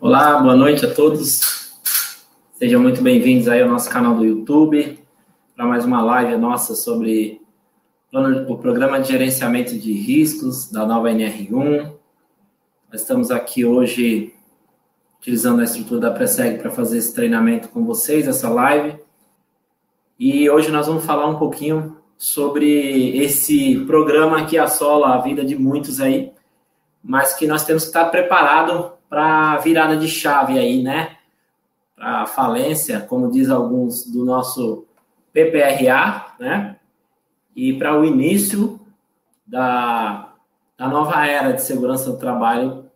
Olá, boa noite a todos. Sejam muito bem-vindos aí ao nosso canal do YouTube para mais uma live nossa sobre o programa de gerenciamento de riscos da nova NR1. Nós estamos aqui hoje utilizando a estrutura da Preseg para fazer esse treinamento com vocês, essa live. E hoje nós vamos falar um pouquinho sobre esse programa que assola a vida de muitos aí, mas que nós temos que estar preparado para a virada de chave aí, né? Para a falência, como diz alguns do nosso PPRA, né? E para o início da, da nova era de segurança do trabalho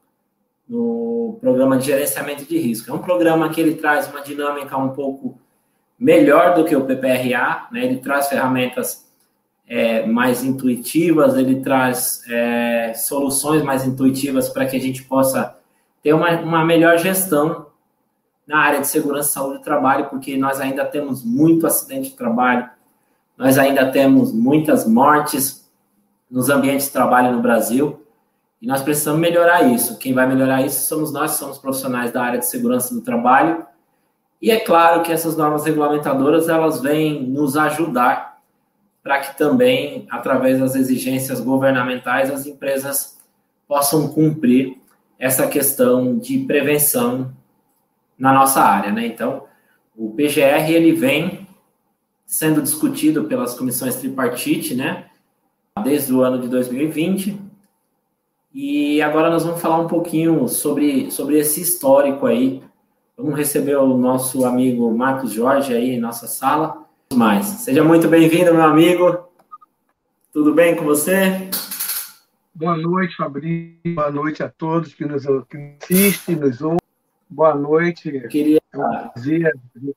no programa de gerenciamento de risco. É um programa que ele traz uma dinâmica um pouco melhor do que o PPRA, né? Ele traz ferramentas é, mais intuitivas, ele traz é, soluções mais intuitivas para que a gente possa ter uma, uma melhor gestão na área de segurança e saúde do trabalho, porque nós ainda temos muito acidente de trabalho, nós ainda temos muitas mortes nos ambientes de trabalho no Brasil, e nós precisamos melhorar isso. Quem vai melhorar isso somos nós, somos profissionais da área de segurança do trabalho, e é claro que essas normas regulamentadoras, elas vêm nos ajudar para que também, através das exigências governamentais, as empresas possam cumprir essa questão de prevenção na nossa área, né? Então, o PGR ele vem sendo discutido pelas comissões tripartite, né? Desde o ano de 2020. E agora nós vamos falar um pouquinho sobre, sobre esse histórico aí. Vamos receber o nosso amigo Marcos Jorge aí em nossa sala. Mais. Seja muito bem-vindo, meu amigo. Tudo bem com você? Boa noite, Fabrício. Boa noite a todos que nos, que assistem, nos ouvem. Boa noite. Queria é um prazer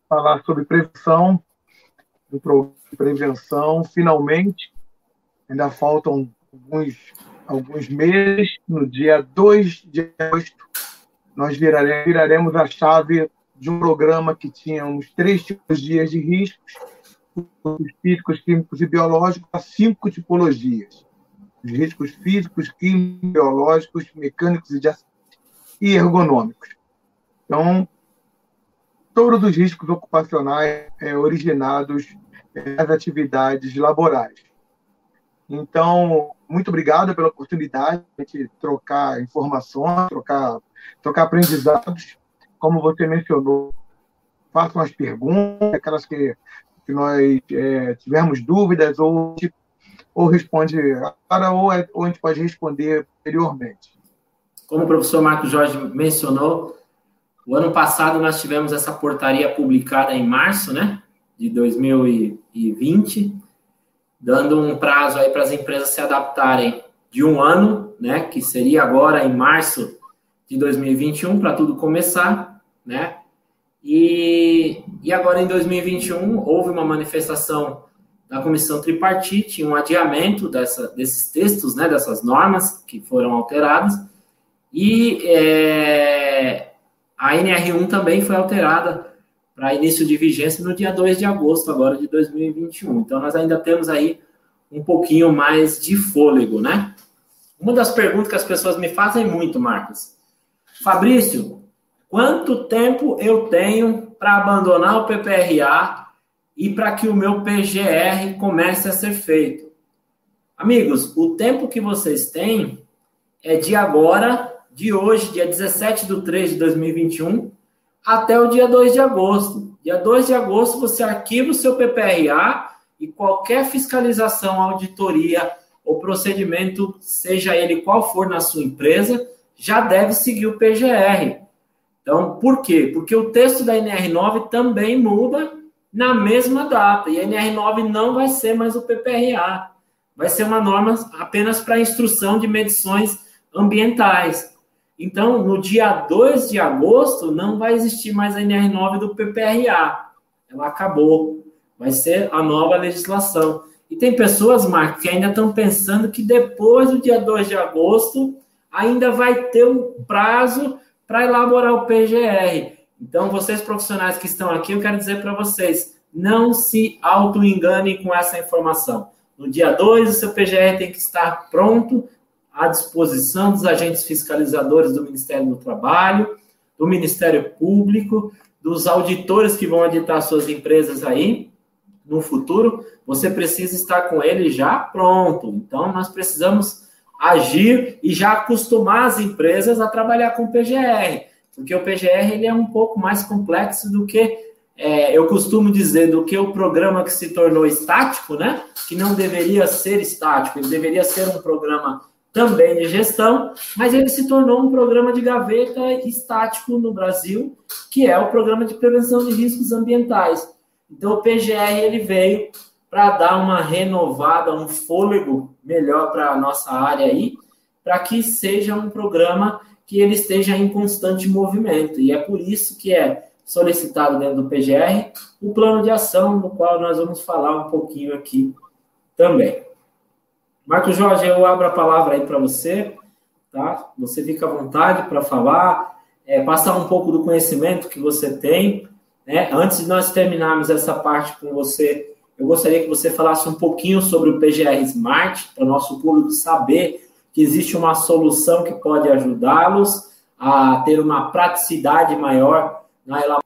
falar sobre prevenção, prevenção. Finalmente, ainda faltam alguns, alguns meses. No dia 2 de agosto, nós viraremos, viraremos a chave de um programa que tinha uns três tipologias de riscos, físicos, químicos e biológicos, a cinco tipologias os riscos físicos, químicos, biológicos, mecânicos e, ergonômicos. Então, todos os riscos ocupacionais é, originados das atividades laborais. Então, muito obrigado pela oportunidade de trocar informações, trocar, trocar aprendizados. Como você mencionou, façam as perguntas, aquelas que, que nós é, tivermos dúvidas ou tipo, ou responde agora, ou, é, ou a gente pode responder anteriormente. Como o professor Marcos Jorge mencionou, o ano passado nós tivemos essa portaria publicada em março, né, de 2020, dando um prazo aí para as empresas se adaptarem de um ano, né, que seria agora em março de 2021 para tudo começar, né? E, e agora em 2021 houve uma manifestação da comissão tripartite, um adiamento dessa, desses textos, né, dessas normas que foram alteradas, e é, a NR1 também foi alterada para início de vigência no dia 2 de agosto agora de 2021. Então, nós ainda temos aí um pouquinho mais de fôlego, né? Uma das perguntas que as pessoas me fazem muito, Marcos. Fabrício, quanto tempo eu tenho para abandonar o PPRA e para que o meu PGR comece a ser feito. Amigos, o tempo que vocês têm é de agora, de hoje, dia 17 de 3 de 2021, até o dia 2 de agosto. Dia 2 de agosto, você arquiva o seu PPRA e qualquer fiscalização, auditoria ou procedimento, seja ele qual for na sua empresa, já deve seguir o PGR. Então, por quê? Porque o texto da NR9 também muda na mesma data. E a NR9 não vai ser mais o PPRA. Vai ser uma norma apenas para instrução de medições ambientais. Então, no dia 2 de agosto, não vai existir mais a NR9 do PPRA. Ela acabou. Vai ser a nova legislação. E tem pessoas, Marco, que ainda estão pensando que depois do dia 2 de agosto ainda vai ter um prazo para elaborar o PGR. Então, vocês profissionais que estão aqui, eu quero dizer para vocês, não se auto-enganem com essa informação. No dia 2, o seu PGR tem que estar pronto, à disposição dos agentes fiscalizadores do Ministério do Trabalho, do Ministério Público, dos auditores que vão auditar suas empresas aí no futuro, você precisa estar com ele já pronto. Então, nós precisamos agir e já acostumar as empresas a trabalhar com o PGR, porque o PGR ele é um pouco mais complexo do que é, eu costumo dizer do que o programa que se tornou estático, né? Que não deveria ser estático, ele deveria ser um programa também de gestão, mas ele se tornou um programa de gaveta estático no Brasil, que é o programa de prevenção de riscos ambientais. Então o PGR ele veio para dar uma renovada, um fôlego melhor para a nossa área aí, para que seja um programa que ele esteja em constante movimento. E é por isso que é solicitado dentro do PGR o plano de ação, do qual nós vamos falar um pouquinho aqui também. Marcos Jorge, eu abro a palavra aí para você, tá? Você fica à vontade para falar, é, passar um pouco do conhecimento que você tem. Né? Antes de nós terminarmos essa parte com você, eu gostaria que você falasse um pouquinho sobre o PGR Smart, para o nosso público saber que existe uma solução que pode ajudá-los a ter uma praticidade maior na elaboração.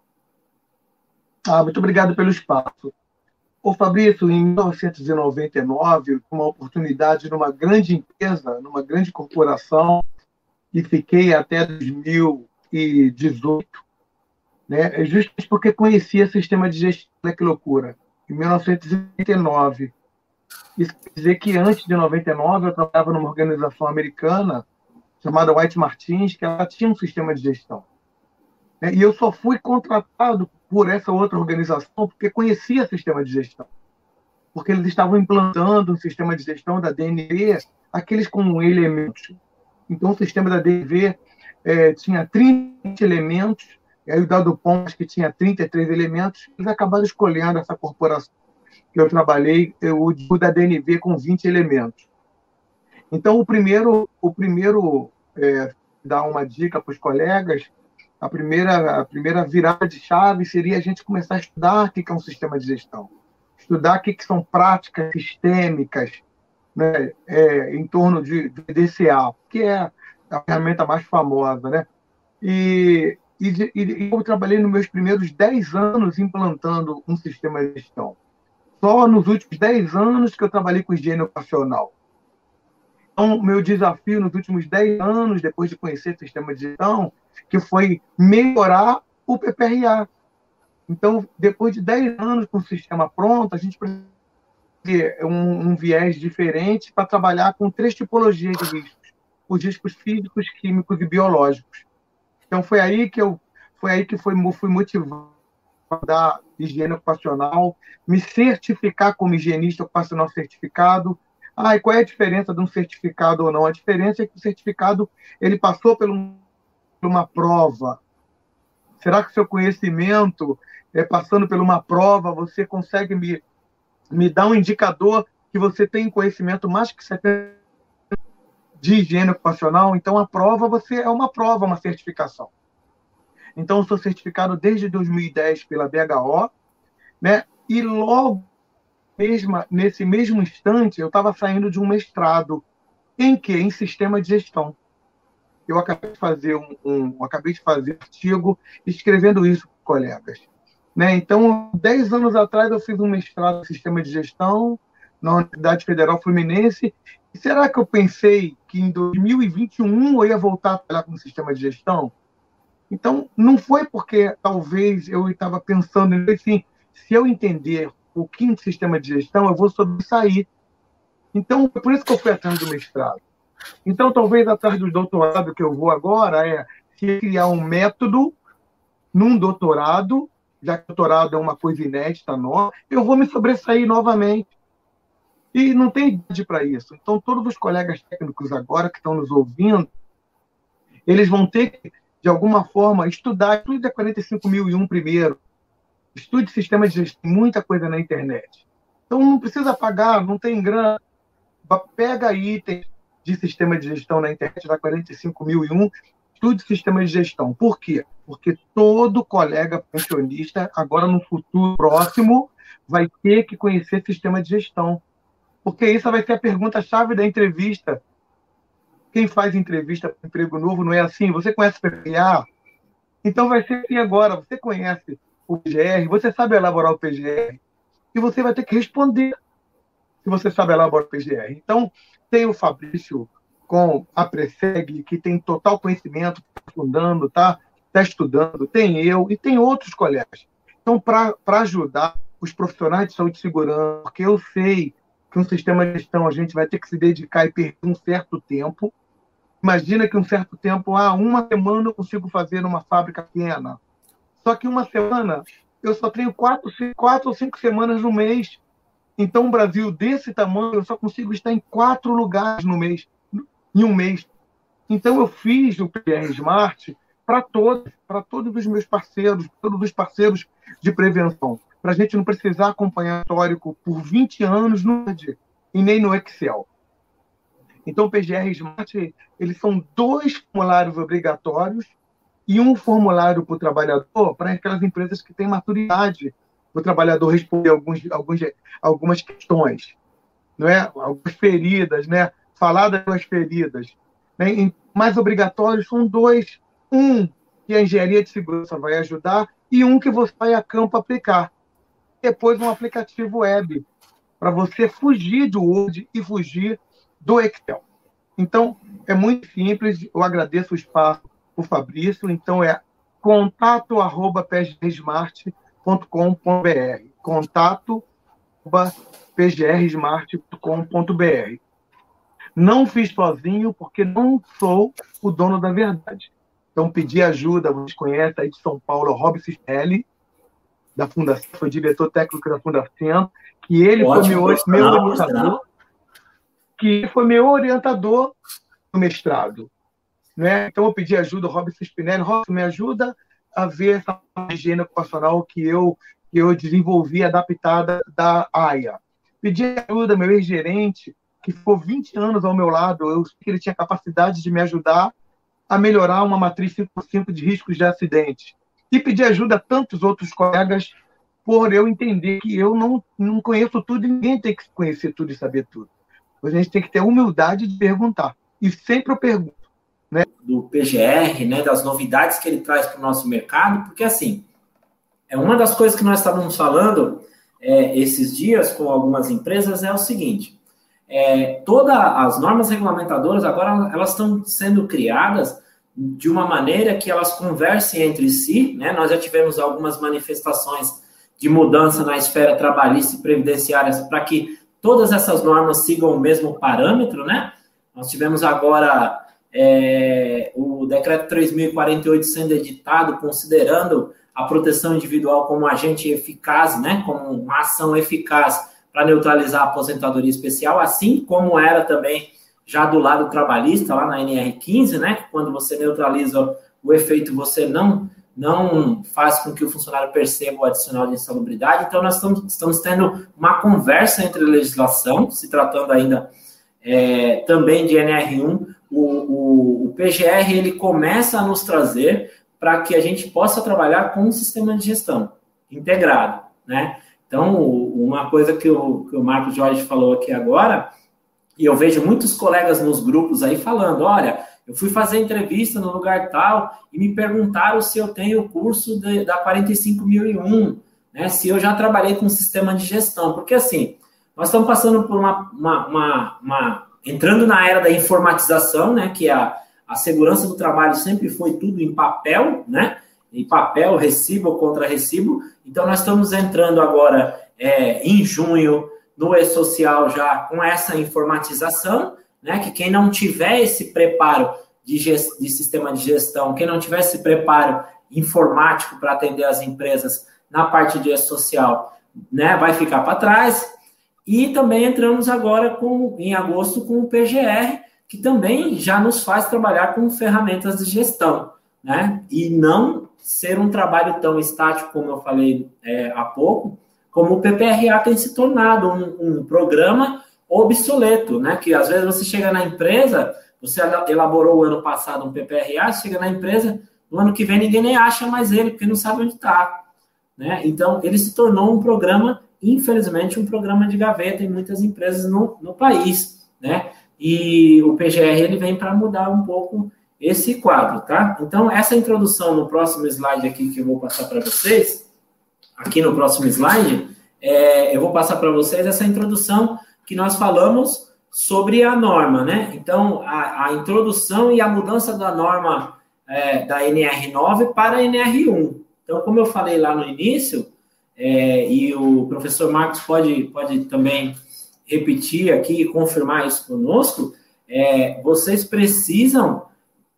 Ah, muito obrigado pelo espaço. Ô Fabrício, em 1999, uma oportunidade numa grande empresa, numa grande corporação, e fiquei até 2018, né? justamente porque conhecia sistema de gestão, olha que loucura, em 1989. Isso quer dizer que antes de 99 eu trabalhava numa organização americana chamada White Martins, que ela tinha um sistema de gestão. Né? E eu só fui contratado por essa outra organização porque conhecia sistema de gestão. Porque eles estavam implantando um sistema de gestão da DNV, aqueles com elementos. Então, o sistema da DNV é, tinha 30 elementos, e aí o Dado Pontes, que tinha 33 elementos, eles acabaram escolhendo essa corporação que eu trabalhei, o da DNV com 20 elementos. Então, o primeiro, o primeiro é, dar uma dica para os colegas a primeira, a primeira virada de chave seria a gente começar a estudar o que é um sistema de gestão, estudar o que são práticas sistêmicas né, é, em torno de, de DCA, que é a ferramenta mais famosa. Né? E, e, e eu trabalhei nos meus primeiros 10 anos implantando um sistema de gestão. Só nos últimos 10 anos que eu trabalhei com higiene ocupacional. Então, meu desafio nos últimos 10 anos, depois de conhecer o sistema de gestão, que foi melhorar o PPRA. Então, depois de 10 anos com o sistema pronto, a gente precisa ter um, um viés diferente para trabalhar com três tipologias de riscos: os riscos físicos, químicos e biológicos. Então, foi aí que eu foi aí que foi, fui motivado da higiene ocupacional, me certificar como higienista ocupacional certificado. Ah, e qual é a diferença de um certificado ou não? A diferença é que o certificado ele passou pelo uma prova? Será que seu conhecimento, é, passando por uma prova, você consegue me, me dar um indicador que você tem conhecimento mais que 70 de higiene ocupacional? Então, a prova você é uma prova, uma certificação. Então, sou certificado desde 2010 pela BHO, né? E logo mesma, nesse mesmo instante, eu estava saindo de um mestrado em que? Em sistema de gestão eu acabei de fazer um, um acabei de fazer artigo escrevendo isso com colegas. Né? Então, dez anos atrás eu fiz um mestrado em sistema de gestão na Universidade Federal Fluminense. E será que eu pensei que em 2021 eu ia voltar a trabalhar com sistema de gestão? Então, não foi porque talvez eu estava pensando assim, se eu entender o quinto sistema de gestão, eu vou sobressair. Então, por isso que eu fui atrás do mestrado. Então, talvez atrás do doutorado que eu vou agora é criar um método num doutorado, já que doutorado é uma coisa inédita nova, eu vou me sobressair novamente. E não tem idade para isso. Então, todos os colegas técnicos agora que estão nos ouvindo, eles vão ter que, de alguma forma, estudar. Estude a 45001 primeiro. Estude sistema de gestão, muita coisa na internet. Então, não precisa pagar, não tem grana. Pega itens, de sistema de gestão na internet da 45001, estude sistema de gestão. Por quê? Porque todo colega pensionista, agora no futuro próximo, vai ter que conhecer sistema de gestão. Porque isso vai ser a pergunta-chave da entrevista. Quem faz entrevista para emprego novo não é assim? Você conhece PPA? Então vai ser assim agora. Você conhece o PGR, você sabe elaborar o PGR, e você vai ter que responder se você sabe elaborar o PGR. Então, tem o Fabrício com a Preseg, que tem total conhecimento, está fundando, está tá estudando, tem eu e tem outros colegas. Então, para ajudar os profissionais de saúde e segurança, porque eu sei que um sistema de gestão a gente vai ter que se dedicar e perder um certo tempo. Imagina que um certo tempo, ah, uma semana eu consigo fazer numa fábrica pequena. Só que uma semana eu só tenho quatro, quatro ou cinco semanas no mês. Então, um Brasil desse tamanho, eu só consigo estar em quatro lugares no mês, em um mês. Então, eu fiz o PR Smart para todos, para todos os meus parceiros, todos os parceiros de prevenção para a gente não precisar acompanhar histórico por 20 anos no Word e nem no Excel. Então, o PGR Smart, eles são dois formulários obrigatórios e um formulário para o trabalhador para aquelas empresas que têm maturidade o trabalhador responder alguns, alguns, algumas questões, não é? algumas feridas, né? falar das suas feridas. Né? Mais obrigatórios são dois. Um que a engenharia de segurança vai ajudar e um que você vai a campo aplicar depois um aplicativo web para você fugir do Word e fugir do Excel. Então, é muito simples. Eu agradeço o espaço o Fabrício. Então, é contato arroba pgrsmart.com.br contato arroba pgrsmart.com.br Não fiz sozinho porque não sou o dono da verdade. Então, pedi ajuda, vocês conhecem aí de São Paulo, Robson L da Fundação, foi diretor técnico da Fundação, que ele Ótimo, foi meu, meu orientador, que foi meu orientador no mestrado. Né? Então eu pedi ajuda ao Robson Spinelli, Robson, me ajuda a ver essa higiene ocupacional que eu, que eu desenvolvi adaptada da AIA. Pedi ajuda ao meu ex-gerente, que ficou 20 anos ao meu lado, eu que ele tinha capacidade de me ajudar a melhorar uma matriz 5 de riscos de acidente e pedir ajuda a tantos outros colegas por eu entender que eu não, não conheço tudo e ninguém tem que conhecer tudo e saber tudo. A gente tem que ter humildade de perguntar. E sempre eu pergunto. Né? Do PGR, né, das novidades que ele traz para o nosso mercado, porque assim, é uma das coisas que nós estávamos falando é, esses dias com algumas empresas é o seguinte: é, todas as normas regulamentadoras agora elas estão sendo criadas de uma maneira que elas conversem entre si, né? Nós já tivemos algumas manifestações de mudança na esfera trabalhista e previdenciária para que todas essas normas sigam o mesmo parâmetro, né? Nós tivemos agora é, o decreto 3.048 sendo editado, considerando a proteção individual como agente eficaz, né? Como uma ação eficaz para neutralizar a aposentadoria especial, assim como era também já do lado trabalhista, lá na NR15, né, que quando você neutraliza o efeito, você não, não faz com que o funcionário perceba o adicional de insalubridade. Então, nós estamos, estamos tendo uma conversa entre legislação, se tratando ainda é, também de NR1. O, o, o PGR ele começa a nos trazer para que a gente possa trabalhar com um sistema de gestão integrado, né? Então, uma coisa que o, que o Marcos Jorge falou aqui agora e eu vejo muitos colegas nos grupos aí falando: olha, eu fui fazer entrevista no lugar tal e me perguntaram se eu tenho o curso de, da 45001, né? Se eu já trabalhei com sistema de gestão. Porque assim, nós estamos passando por uma, uma, uma, uma entrando na era da informatização, né? Que a, a segurança do trabalho sempre foi tudo em papel, né? Em papel, recibo contra recibo. Então, nós estamos entrando agora é, em junho no e-social já com essa informatização, né? Que quem não tiver esse preparo de, de sistema de gestão, quem não tiver esse preparo informático para atender as empresas na parte de e-social, né, vai ficar para trás. E também entramos agora com, em agosto com o PGR, que também já nos faz trabalhar com ferramentas de gestão, né? E não ser um trabalho tão estático como eu falei é, há pouco, como o PPRA tem se tornado um, um programa obsoleto, né? Que às vezes você chega na empresa, você elaborou o ano passado um PPRA, chega na empresa, no ano que vem ninguém nem acha mais ele, porque não sabe onde está. Né? Então, ele se tornou um programa, infelizmente, um programa de gaveta em muitas empresas no, no país. Né? E o PGR ele vem para mudar um pouco esse quadro, tá? Então, essa introdução no próximo slide aqui que eu vou passar para vocês, aqui no próximo slide, é, eu vou passar para vocês essa introdução que nós falamos sobre a norma, né? Então, a, a introdução e a mudança da norma é, da NR9 para a NR1. Então, como eu falei lá no início, é, e o professor Marcos pode, pode também repetir aqui e confirmar isso conosco, é, vocês precisam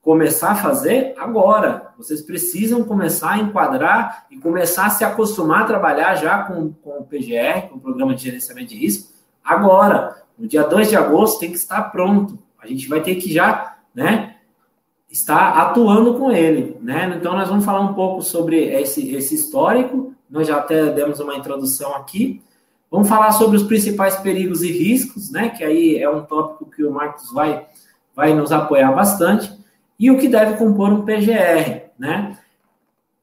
começar a fazer agora. Vocês precisam começar a enquadrar e começar a se acostumar a trabalhar já com, com o PGR, com o Programa de Gerenciamento de Risco, agora. No dia 2 de agosto tem que estar pronto. A gente vai ter que já, né, estar atuando com ele, né? Então nós vamos falar um pouco sobre esse, esse histórico. Nós já até demos uma introdução aqui. Vamos falar sobre os principais perigos e riscos, né? Que aí é um tópico que o Marcos vai, vai nos apoiar bastante e o que deve compor um PGR, né?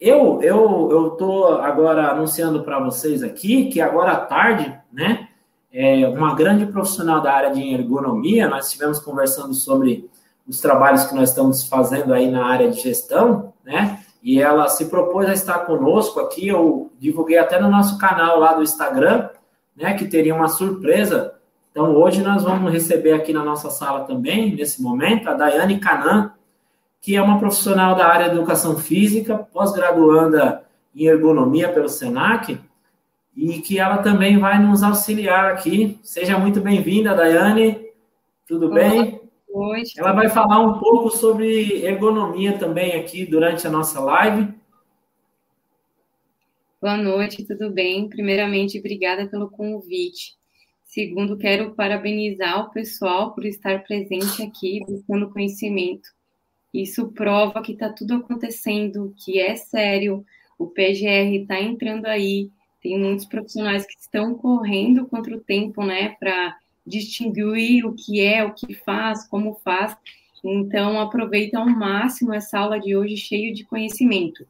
Eu eu eu tô agora anunciando para vocês aqui que agora à tarde, né? É uma grande profissional da área de ergonomia, nós estivemos conversando sobre os trabalhos que nós estamos fazendo aí na área de gestão, né? E ela se propôs a estar conosco aqui. Eu divulguei até no nosso canal lá do Instagram, né? Que teria uma surpresa. Então, hoje nós vamos receber aqui na nossa sala também, nesse momento, a Daiane Canan, que é uma profissional da área de educação física, pós-graduanda em ergonomia pelo SENAC, e que ela também vai nos auxiliar aqui. Seja muito bem-vinda, Daiane. Tudo Olá. bem? Oi. Ela vai falar um pouco sobre ergonomia também aqui durante a nossa live. Boa noite, tudo bem? Primeiramente, obrigada pelo convite. Segundo, quero parabenizar o pessoal por estar presente aqui, buscando conhecimento. Isso prova que está tudo acontecendo, que é sério, o PGR está entrando aí, tem muitos profissionais que estão correndo contra o tempo, né, para distinguir o que é, o que faz, como faz. Então, aproveita ao máximo essa aula de hoje cheio de conhecimento.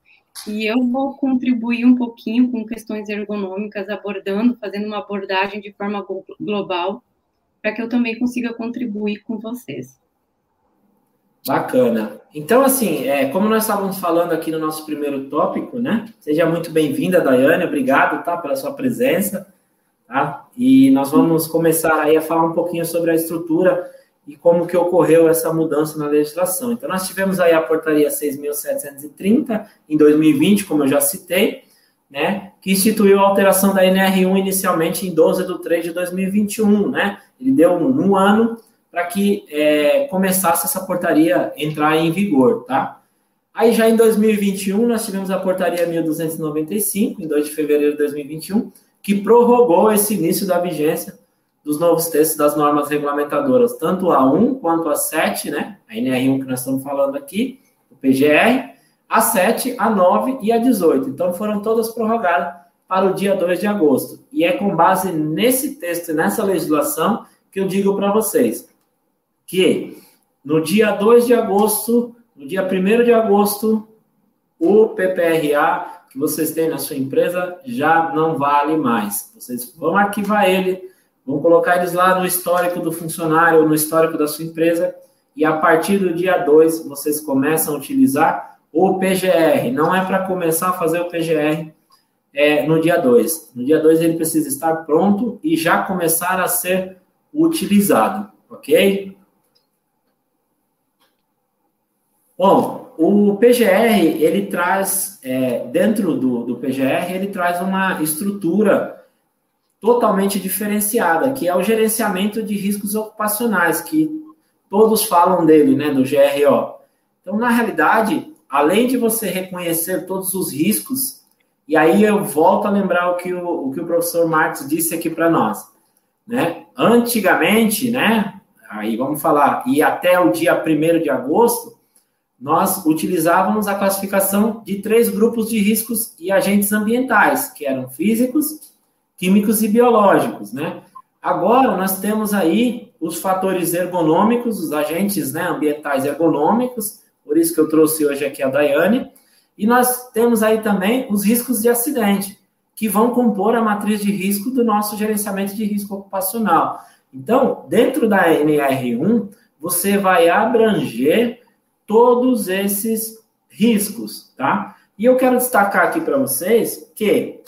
E eu vou contribuir um pouquinho com questões ergonômicas, abordando, fazendo uma abordagem de forma global, para que eu também consiga contribuir com vocês. Bacana. Então, assim, é, como nós estávamos falando aqui no nosso primeiro tópico, né? Seja muito bem-vinda, Daiane, obrigado, tá, pela sua presença, tá? E nós vamos começar aí a falar um pouquinho sobre a estrutura e como que ocorreu essa mudança na legislação. Então, nós tivemos aí a portaria 6.730 em 2020, como eu já citei, né? Que instituiu a alteração da NR1 inicialmente em 12 de 3 de 2021, né? Ele deu um, um ano para que é, começasse essa portaria entrar em vigor, tá? Aí já em 2021 nós tivemos a portaria 1295, em 2 de fevereiro de 2021, que prorrogou esse início da vigência dos novos textos das normas regulamentadoras, tanto a 1 quanto a 7, né? A NR1 que nós estamos falando aqui, o PGR, a 7, a 9 e a 18. Então foram todas prorrogadas para o dia 2 de agosto. E é com base nesse texto, nessa legislação, que eu digo para vocês que no dia 2 de agosto, no dia 1 de agosto, o PPRA que vocês têm na sua empresa já não vale mais. Vocês vão arquivar ele, vão colocar eles lá no histórico do funcionário, no histórico da sua empresa, e a partir do dia 2 vocês começam a utilizar o PGR. Não é para começar a fazer o PGR é, no dia 2. No dia 2 ele precisa estar pronto e já começar a ser utilizado, ok? Bom, o PGR, ele traz, é, dentro do, do PGR, ele traz uma estrutura totalmente diferenciada, que é o gerenciamento de riscos ocupacionais, que todos falam dele, né, do GRO. Então, na realidade, além de você reconhecer todos os riscos, e aí eu volto a lembrar o que o, o que o professor Marcos disse aqui para nós, né? Antigamente, né, aí vamos falar, e até o dia 1 de agosto, nós utilizávamos a classificação de três grupos de riscos e agentes ambientais, que eram físicos, químicos e biológicos, né? Agora nós temos aí os fatores ergonômicos, os agentes né, ambientais ergonômicos, por isso que eu trouxe hoje aqui a Daiane, e nós temos aí também os riscos de acidente, que vão compor a matriz de risco do nosso gerenciamento de risco ocupacional. Então, dentro da NR1, você vai abranger todos esses riscos, tá? E eu quero destacar aqui para vocês que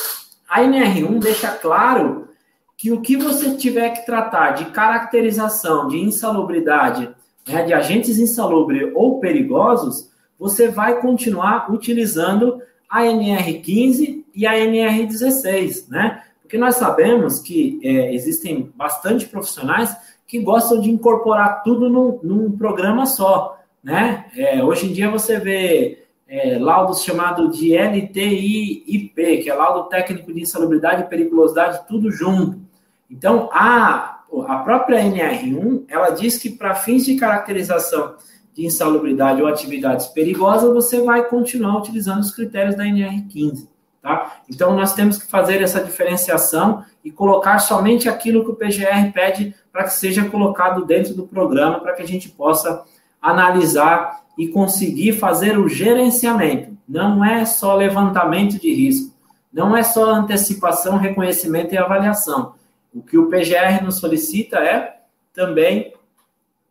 a NR1 deixa claro que o que você tiver que tratar de caracterização de insalubridade, né, de agentes insalubres ou perigosos, você vai continuar utilizando a NR15 e a NR16, né? Porque nós sabemos que é, existem bastante profissionais que gostam de incorporar tudo num, num programa só, né? É, hoje em dia você vê é, laudos chamados de LTI-IP, que é laudo técnico de insalubridade e periculosidade, tudo junto. Então, a, a própria NR1, ela diz que para fins de caracterização de insalubridade ou atividades perigosas, você vai continuar utilizando os critérios da NR15. Tá? Então, nós temos que fazer essa diferenciação e colocar somente aquilo que o PGR pede para que seja colocado dentro do programa, para que a gente possa analisar e conseguir fazer o gerenciamento. Não é só levantamento de risco, não é só antecipação, reconhecimento e avaliação. O que o PGR nos solicita é também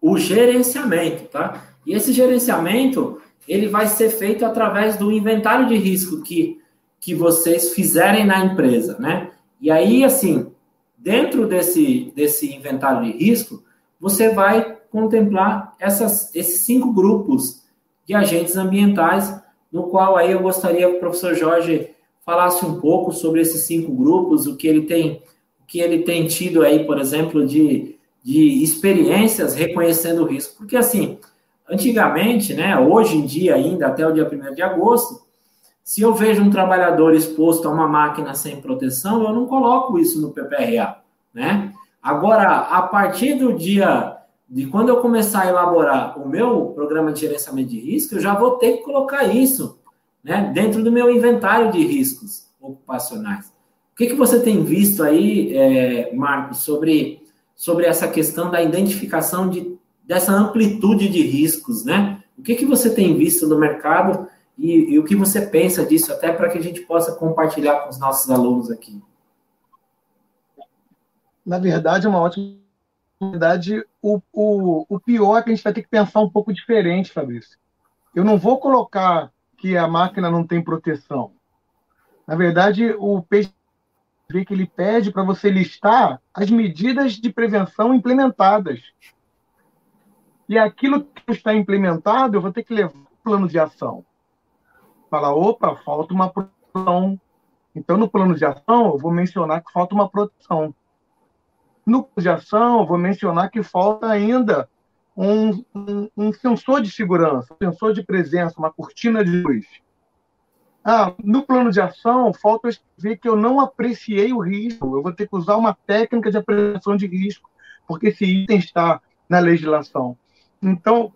o gerenciamento, tá? E esse gerenciamento, ele vai ser feito através do inventário de risco que que vocês fizerem na empresa, né? E aí, assim, dentro desse, desse inventário de risco, você vai contemplar essas, esses cinco grupos de agentes ambientais, no qual aí eu gostaria que o professor Jorge falasse um pouco sobre esses cinco grupos, o que ele tem, o que ele tem tido aí, por exemplo, de, de experiências reconhecendo o risco. Porque, assim, antigamente, né, hoje em dia ainda, até o dia 1 de agosto, se eu vejo um trabalhador exposto a uma máquina sem proteção, eu não coloco isso no PPRA, né? Agora, a partir do dia de quando eu começar a elaborar o meu programa de gerenciamento de risco, eu já vou ter que colocar isso, né, dentro do meu inventário de riscos ocupacionais. O que, que você tem visto aí, é, Marcos, sobre, sobre essa questão da identificação de, dessa amplitude de riscos, né? O que, que você tem visto no mercado e, e o que você pensa disso, até para que a gente possa compartilhar com os nossos alunos aqui. Na verdade, é uma ótima na verdade, o, o, o pior é que a gente vai ter que pensar um pouco diferente, Fabrício. Eu não vou colocar que a máquina não tem proteção. Na verdade, o PGV que ele pede para você listar as medidas de prevenção implementadas. E aquilo que está implementado, eu vou ter que levar o plano de ação falar, opa, falta uma proteção. Então, no plano de ação, eu vou mencionar que falta uma proteção. No plano de ação, vou mencionar que falta ainda um, um, um sensor de segurança, um sensor de presença, uma cortina de luz. Ah, no plano de ação, falta ver que eu não apreciei o risco. Eu vou ter que usar uma técnica de apreciação de risco, porque esse item está na legislação. Então,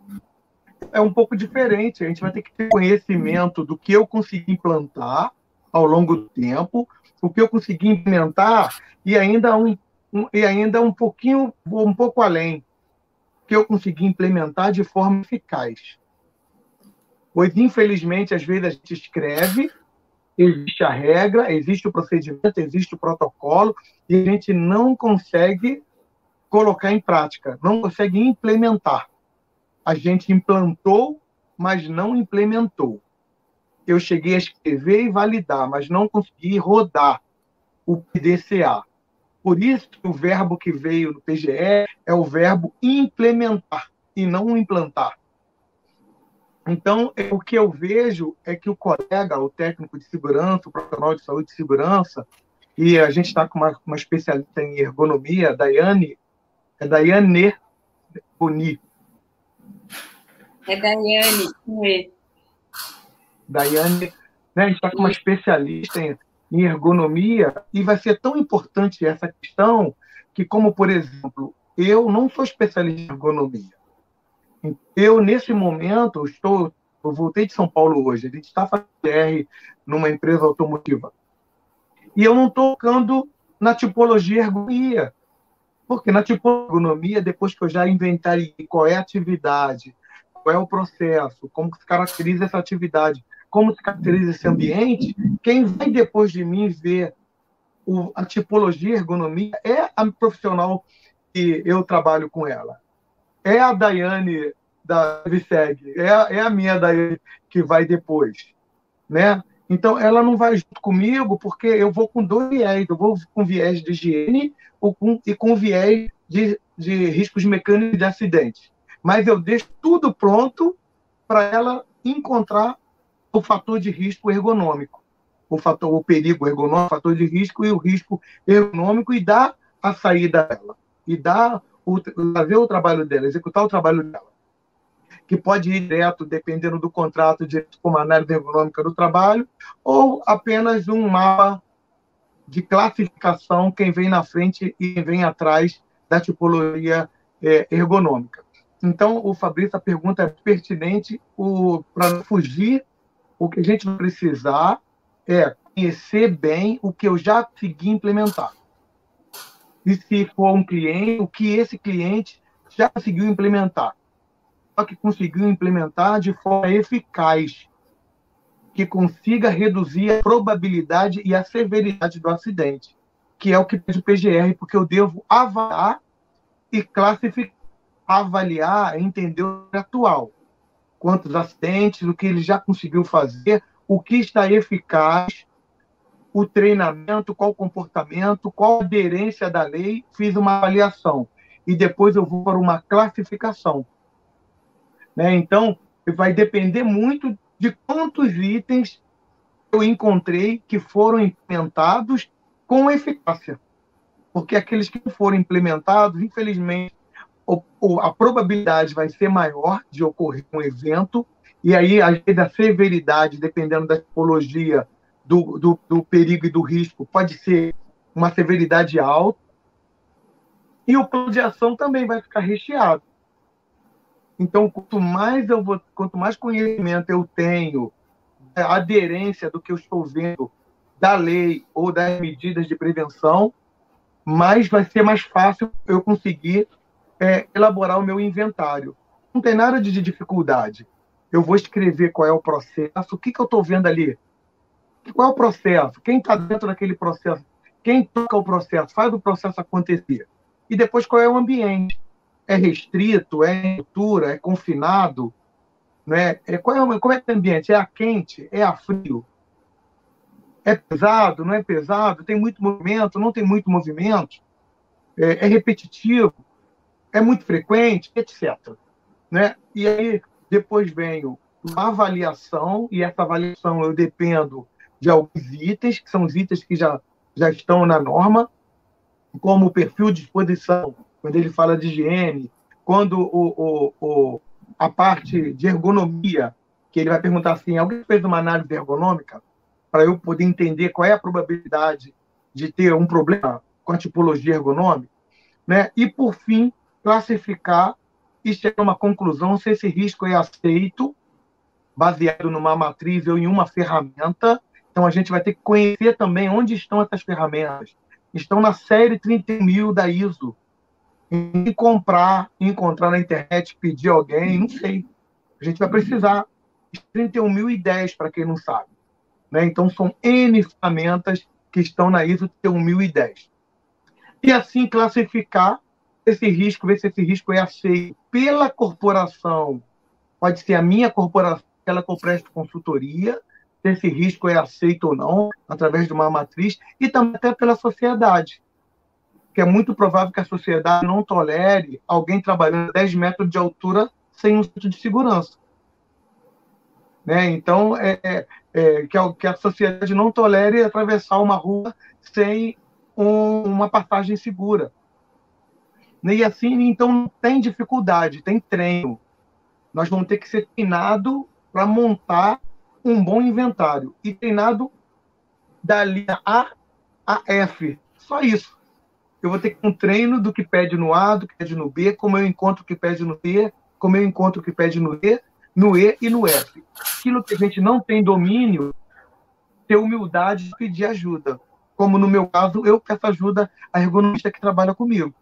é um pouco diferente. A gente vai ter que ter conhecimento do que eu consegui implantar ao longo do tempo, o que eu consegui implementar e ainda um e ainda um pouquinho, um pouco além, que eu consegui implementar de forma eficaz. Pois, infelizmente, às vezes a gente escreve, existe a regra, existe o procedimento, existe o protocolo, e a gente não consegue colocar em prática, não consegue implementar a gente implantou, mas não implementou. Eu cheguei a escrever e validar, mas não consegui rodar o PDCA. Por isso que o verbo que veio no PGE é o verbo implementar e não implantar. Então, o que eu vejo é que o colega, o técnico de segurança, o profissional de saúde e segurança, e a gente está com uma, uma, especialista em ergonomia, Daiane, é Daiane Boni, é Daiane, com E. Daiane, né, a gente está com uma especialista em, em ergonomia e vai ser tão importante essa questão que, como por exemplo, eu não sou especialista em ergonomia. Eu, nesse momento, estou, eu voltei de São Paulo hoje, a gente está fazendo PR numa empresa automotiva. E eu não estou tocando na tipologia ergonomia. Porque na tipologia ergonomia, depois que eu já inventariei qual é a atividade, qual é o processo, como se caracteriza essa atividade, como se caracteriza esse ambiente, quem vai depois de mim ver o, a tipologia, a ergonomia, é a profissional que eu trabalho com ela. É a Daiane da VSEG, é, é a minha daí que vai depois, né? Então, ela não vai junto comigo porque eu vou com dois viés. Eu vou com viés de higiene ou com, e com viés de, de riscos mecânicos de acidente. Mas eu deixo tudo pronto para ela encontrar o fator de risco ergonômico. O fator, o perigo ergonômico, o fator de risco e o risco ergonômico e dar a saída dela. E dar o, fazer o trabalho dela, executar o trabalho dela que pode ir direto, dependendo do contrato, de como análise ergonômica do trabalho, ou apenas um mapa de classificação, quem vem na frente e quem vem atrás da tipologia é, ergonômica. Então, o Fabrício, a pergunta é pertinente. Para fugir, o que a gente vai precisar é conhecer bem o que eu já consegui implementar. E se for um cliente, o que esse cliente já conseguiu implementar que conseguiu implementar de forma eficaz, que consiga reduzir a probabilidade e a severidade do acidente, que é o que pede o PGR, porque eu devo avaliar e classificar, avaliar, entender o atual, quantos acidentes, o que ele já conseguiu fazer, o que está eficaz, o treinamento, qual comportamento, qual aderência da lei, fiz uma avaliação. E depois eu vou para uma classificação. Né? Então, vai depender muito de quantos itens eu encontrei que foram implementados com eficácia. Porque aqueles que foram implementados, infelizmente, a probabilidade vai ser maior de ocorrer um evento, e aí, vezes, a severidade, dependendo da tipologia do, do, do perigo e do risco, pode ser uma severidade alta. E o plano de ação também vai ficar recheado. Então, quanto mais eu vou, quanto mais conhecimento eu tenho, aderência do que eu estou vendo da lei ou das medidas de prevenção, mais vai ser mais fácil eu conseguir é, elaborar o meu inventário. Não tem nada de dificuldade. Eu vou escrever qual é o processo, o que, que eu estou vendo ali. Qual é o processo? Quem está dentro daquele processo? Quem toca o processo? Faz o processo acontecer. E depois qual é o ambiente? é restrito, é em altura, é confinado, né? É, qual é, como é é o ambiente? É a quente? É a frio? É pesado? Não é pesado? Tem muito movimento? Não tem muito movimento? É, é repetitivo? É muito frequente? Etc. Né? E aí depois vem uma avaliação, e essa avaliação eu dependo de alguns itens, que são os itens que já, já estão na norma, como o perfil de exposição quando ele fala de higiene, quando o, o, o, a parte de ergonomia, que ele vai perguntar assim, alguém fez uma análise ergonômica para eu poder entender qual é a probabilidade de ter um problema com a tipologia ergonômica, né? E por fim, classificar e chegar a uma conclusão se esse risco é aceito, baseado numa matriz ou em uma ferramenta. Então a gente vai ter que conhecer também onde estão essas ferramentas. Estão na série 30 mil da ISO, em comprar, encontrar na internet, pedir alguém, não sei. A gente vai precisar. 31.010, para quem não sabe. Né? Então, são N ferramentas que estão na ISO 31010. E assim classificar esse risco, ver se esse risco é aceito pela corporação. Pode ser a minha corporação, aquela que eu presto consultoria, se esse risco é aceito ou não, através de uma matriz, e também até pela sociedade que é muito provável que a sociedade não tolere alguém trabalhando a 10 metros de altura sem um cinto de segurança. Né? Então, é, é, é que, a, que, a, sociedade não tolere atravessar uma rua sem um, uma passagem segura. E assim, então, não tem dificuldade, tem treino. Nós vamos ter que ser treinado para montar um bom inventário. E treinado da linha A a F. Só isso eu vou ter que um treino do que pede no A, do que pede no B, como eu encontro o que pede no B, como eu encontro o que pede no E, no E e no F. Aquilo que a gente não tem domínio, ter humildade de pedir ajuda. Como no meu caso, eu peço ajuda à ergonomista que trabalha comigo.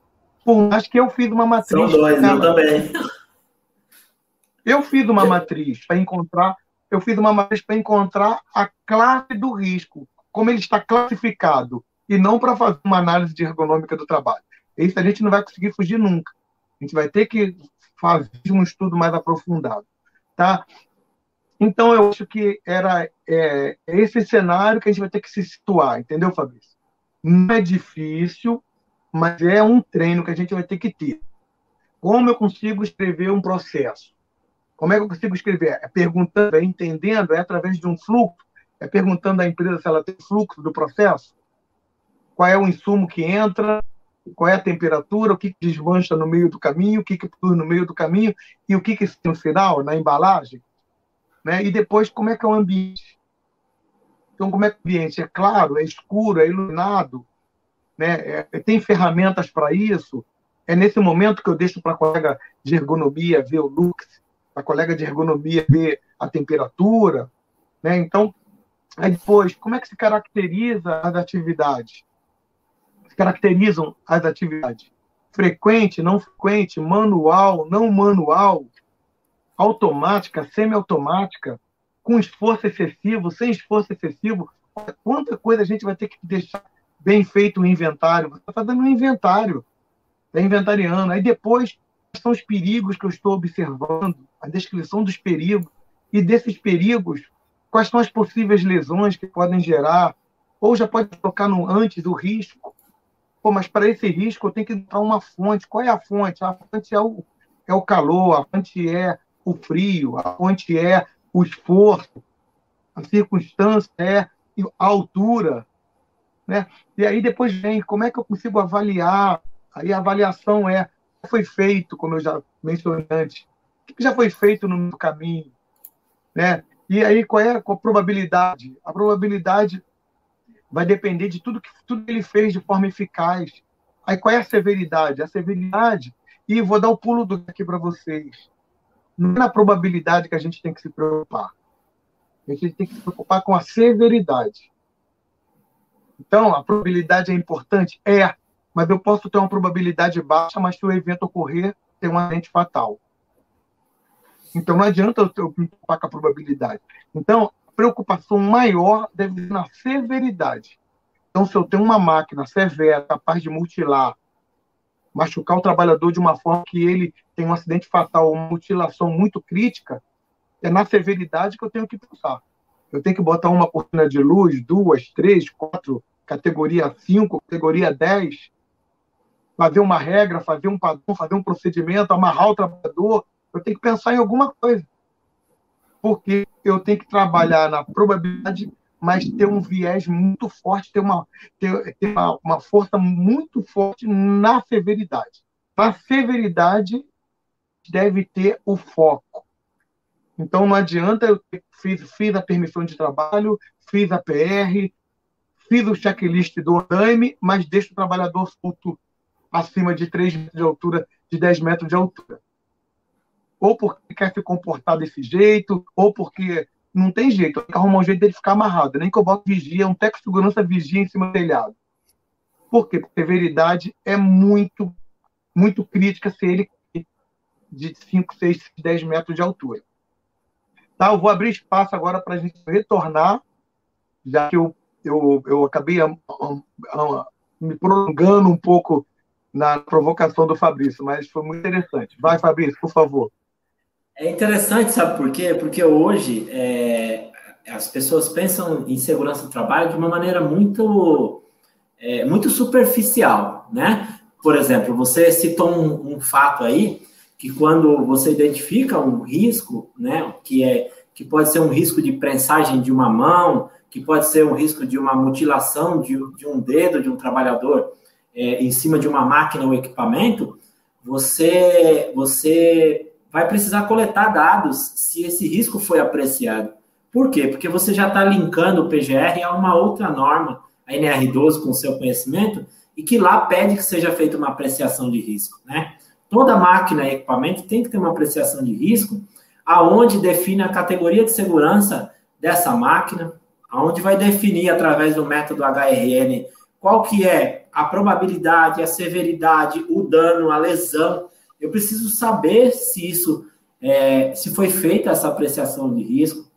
Por mais que eu fiz uma matriz. São dois, eu também. Eu fiz uma matriz para encontrar, eu fiz uma matriz para encontrar a classe do risco, como ele está classificado e não para fazer uma análise de ergonômica do trabalho. Isso a gente não vai conseguir fugir nunca. A gente vai ter que fazer um estudo mais aprofundado, tá? Então, eu acho que era é, esse cenário que a gente vai ter que se situar, entendeu, Fabrício? Não é difícil, mas é um treino que a gente vai ter que ter. Como eu consigo escrever um processo? Como é que eu consigo escrever? É perguntando, é entendendo, é através de um fluxo, é perguntando à empresa se ela tem fluxo do processo, qual é o insumo que entra, qual é a temperatura, o que desmancha no meio do caminho, o que, que produz no meio do caminho e o que, que tem no final, na embalagem. Né? E depois, como é que é o ambiente? Então, como é que o ambiente? É claro, é escuro, é iluminado, né? É, tem ferramentas para isso. É nesse momento que eu deixo para a colega de ergonomia ver o lux, para a colega de ergonomia ver a temperatura. Né? Então, aí depois, como é que se caracteriza as atividades? Se caracterizam as atividades? Frequente, não frequente, manual, não manual, automática, semiautomática, com esforço excessivo, sem esforço excessivo, quanta coisa a gente vai ter que deixar bem feito o inventário. Você está fazendo um inventário, está inventariando. Aí depois são os perigos que eu estou observando, a descrição dos perigos, e desses perigos, quais são as possíveis lesões que podem gerar, ou já pode tocar no antes o risco. Pô, mas para esse risco eu tenho que dar uma fonte. Qual é a fonte? A fonte é o, é o calor, a fonte é o frio, a fonte é o esforço, a circunstância é a altura. Né? E aí depois vem como é que eu consigo avaliar? Aí a avaliação é foi feito, como eu já mencionei antes, o que já foi feito no meu caminho, né? E aí qual é a probabilidade? A probabilidade vai depender de tudo que tudo que ele fez de forma eficaz. Aí qual é a severidade? A severidade e vou dar o pulo do aqui para vocês não é na probabilidade que a gente tem que se preocupar. A gente tem que se preocupar com a severidade. Então, a probabilidade é importante? É, mas eu posso ter uma probabilidade baixa, mas se o evento ocorrer, ter um acidente fatal. Então, não adianta eu me preocupar com a probabilidade. Então, a preocupação maior deve ser na severidade. Então, se eu tenho uma máquina severa, capaz de mutilar, machucar o trabalhador de uma forma que ele tem um acidente fatal, uma mutilação muito crítica, é na severidade que eu tenho que pensar. Eu tenho que botar uma cortina de luz, duas, três, quatro, categoria 5, categoria 10, fazer uma regra, fazer um padrão, fazer um procedimento, amarrar o trabalhador. Eu tenho que pensar em alguma coisa. Porque eu tenho que trabalhar na probabilidade mas ter um viés muito forte, ter uma, ter, ter uma, uma força muito forte na severidade. A severidade deve ter o foco. Então não adianta eu fiz, fiz a permissão de trabalho, fiz a PR, fiz o checklist do andaime, mas deixo o trabalhador solto acima de 3 metros de altura, de 10 metros de altura. Ou porque quer se comportar desse jeito, ou porque não tem jeito, tem que arrumar um jeito dele ficar amarrado. Nem que eu bote vigia, um técnico de segurança vigia em cima do telhado. Por quê? Porque severidade é muito, muito crítica se ele de 5, 6, 10 metros de altura. Tá, eu vou abrir espaço agora para a gente retornar, já que eu, eu, eu acabei me prolongando um pouco na provocação do Fabrício, mas foi muito interessante. Vai, Fabrício, por favor. É interessante, sabe por quê? Porque hoje é, as pessoas pensam em segurança do trabalho de uma maneira muito, é, muito superficial, né? Por exemplo, você citou um, um, fato aí que quando você identifica um risco, né, que é que pode ser um risco de prensagem de uma mão, que pode ser um risco de uma mutilação de, de um dedo de um trabalhador é, em cima de uma máquina ou equipamento, você você vai precisar coletar dados se esse risco foi apreciado. Por quê? Porque você já está linkando o PGR a uma outra norma, a NR12, com o seu conhecimento, e que lá pede que seja feita uma apreciação de risco. Né? Toda máquina e equipamento tem que ter uma apreciação de risco, aonde define a categoria de segurança dessa máquina, aonde vai definir através do método HRN qual que é a probabilidade, a severidade, o dano, a lesão eu preciso saber se isso, é, se foi feita essa apreciação de risco.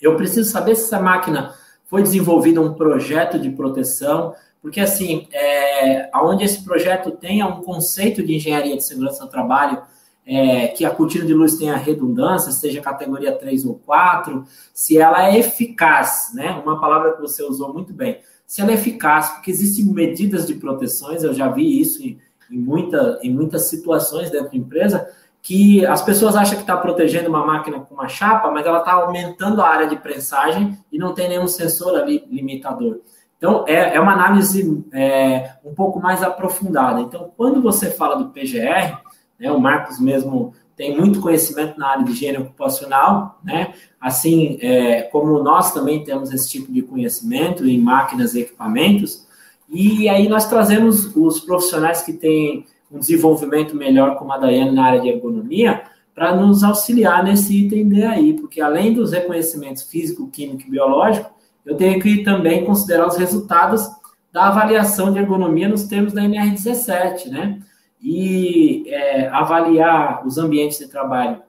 Eu preciso saber se essa máquina foi desenvolvido um projeto de proteção, porque assim, é, onde esse projeto tenha um conceito de engenharia de segurança do trabalho, é, que a cortina de luz tenha redundância, seja categoria 3 ou 4, se ela é eficaz, né? Uma palavra que você usou muito bem. Se ela é eficaz, porque existem medidas de proteções, eu já vi isso em, em, muita, em muitas situações dentro da empresa, que as pessoas acham que está protegendo uma máquina com uma chapa, mas ela está aumentando a área de prensagem e não tem nenhum sensor ali limitador. Então, é, é uma análise é, um pouco mais aprofundada. Então, quando você fala do PGR, né, o Marcos mesmo tem muito conhecimento na área de higiene ocupacional, né? Assim é, como nós também temos esse tipo de conhecimento em máquinas e equipamentos, e aí nós trazemos os profissionais que têm um desenvolvimento melhor, como a Daiane, na área de ergonomia, para nos auxiliar nesse item aí, porque além dos reconhecimentos físico, químico e biológico, eu tenho que também considerar os resultados da avaliação de ergonomia nos termos da NR17, né? E é, avaliar os ambientes de trabalho,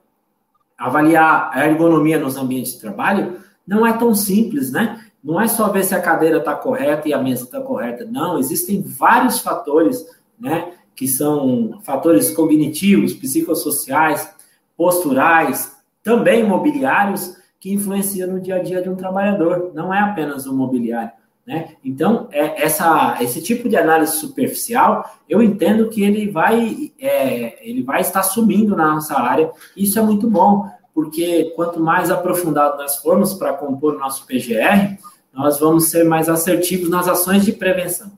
avaliar a ergonomia nos ambientes de trabalho, não é tão simples, né? Não é só ver se a cadeira está correta e a mesa está correta, não. Existem vários fatores, né? Que são fatores cognitivos, psicossociais, posturais, também mobiliários, que influencia no dia a dia de um trabalhador, não é apenas o mobiliário. Né? Então, é, essa, esse tipo de análise superficial, eu entendo que ele vai, é, ele vai estar sumindo na nossa área, isso é muito bom, porque quanto mais aprofundado nós formos para compor o nosso PGR, nós vamos ser mais assertivos nas ações de prevenção,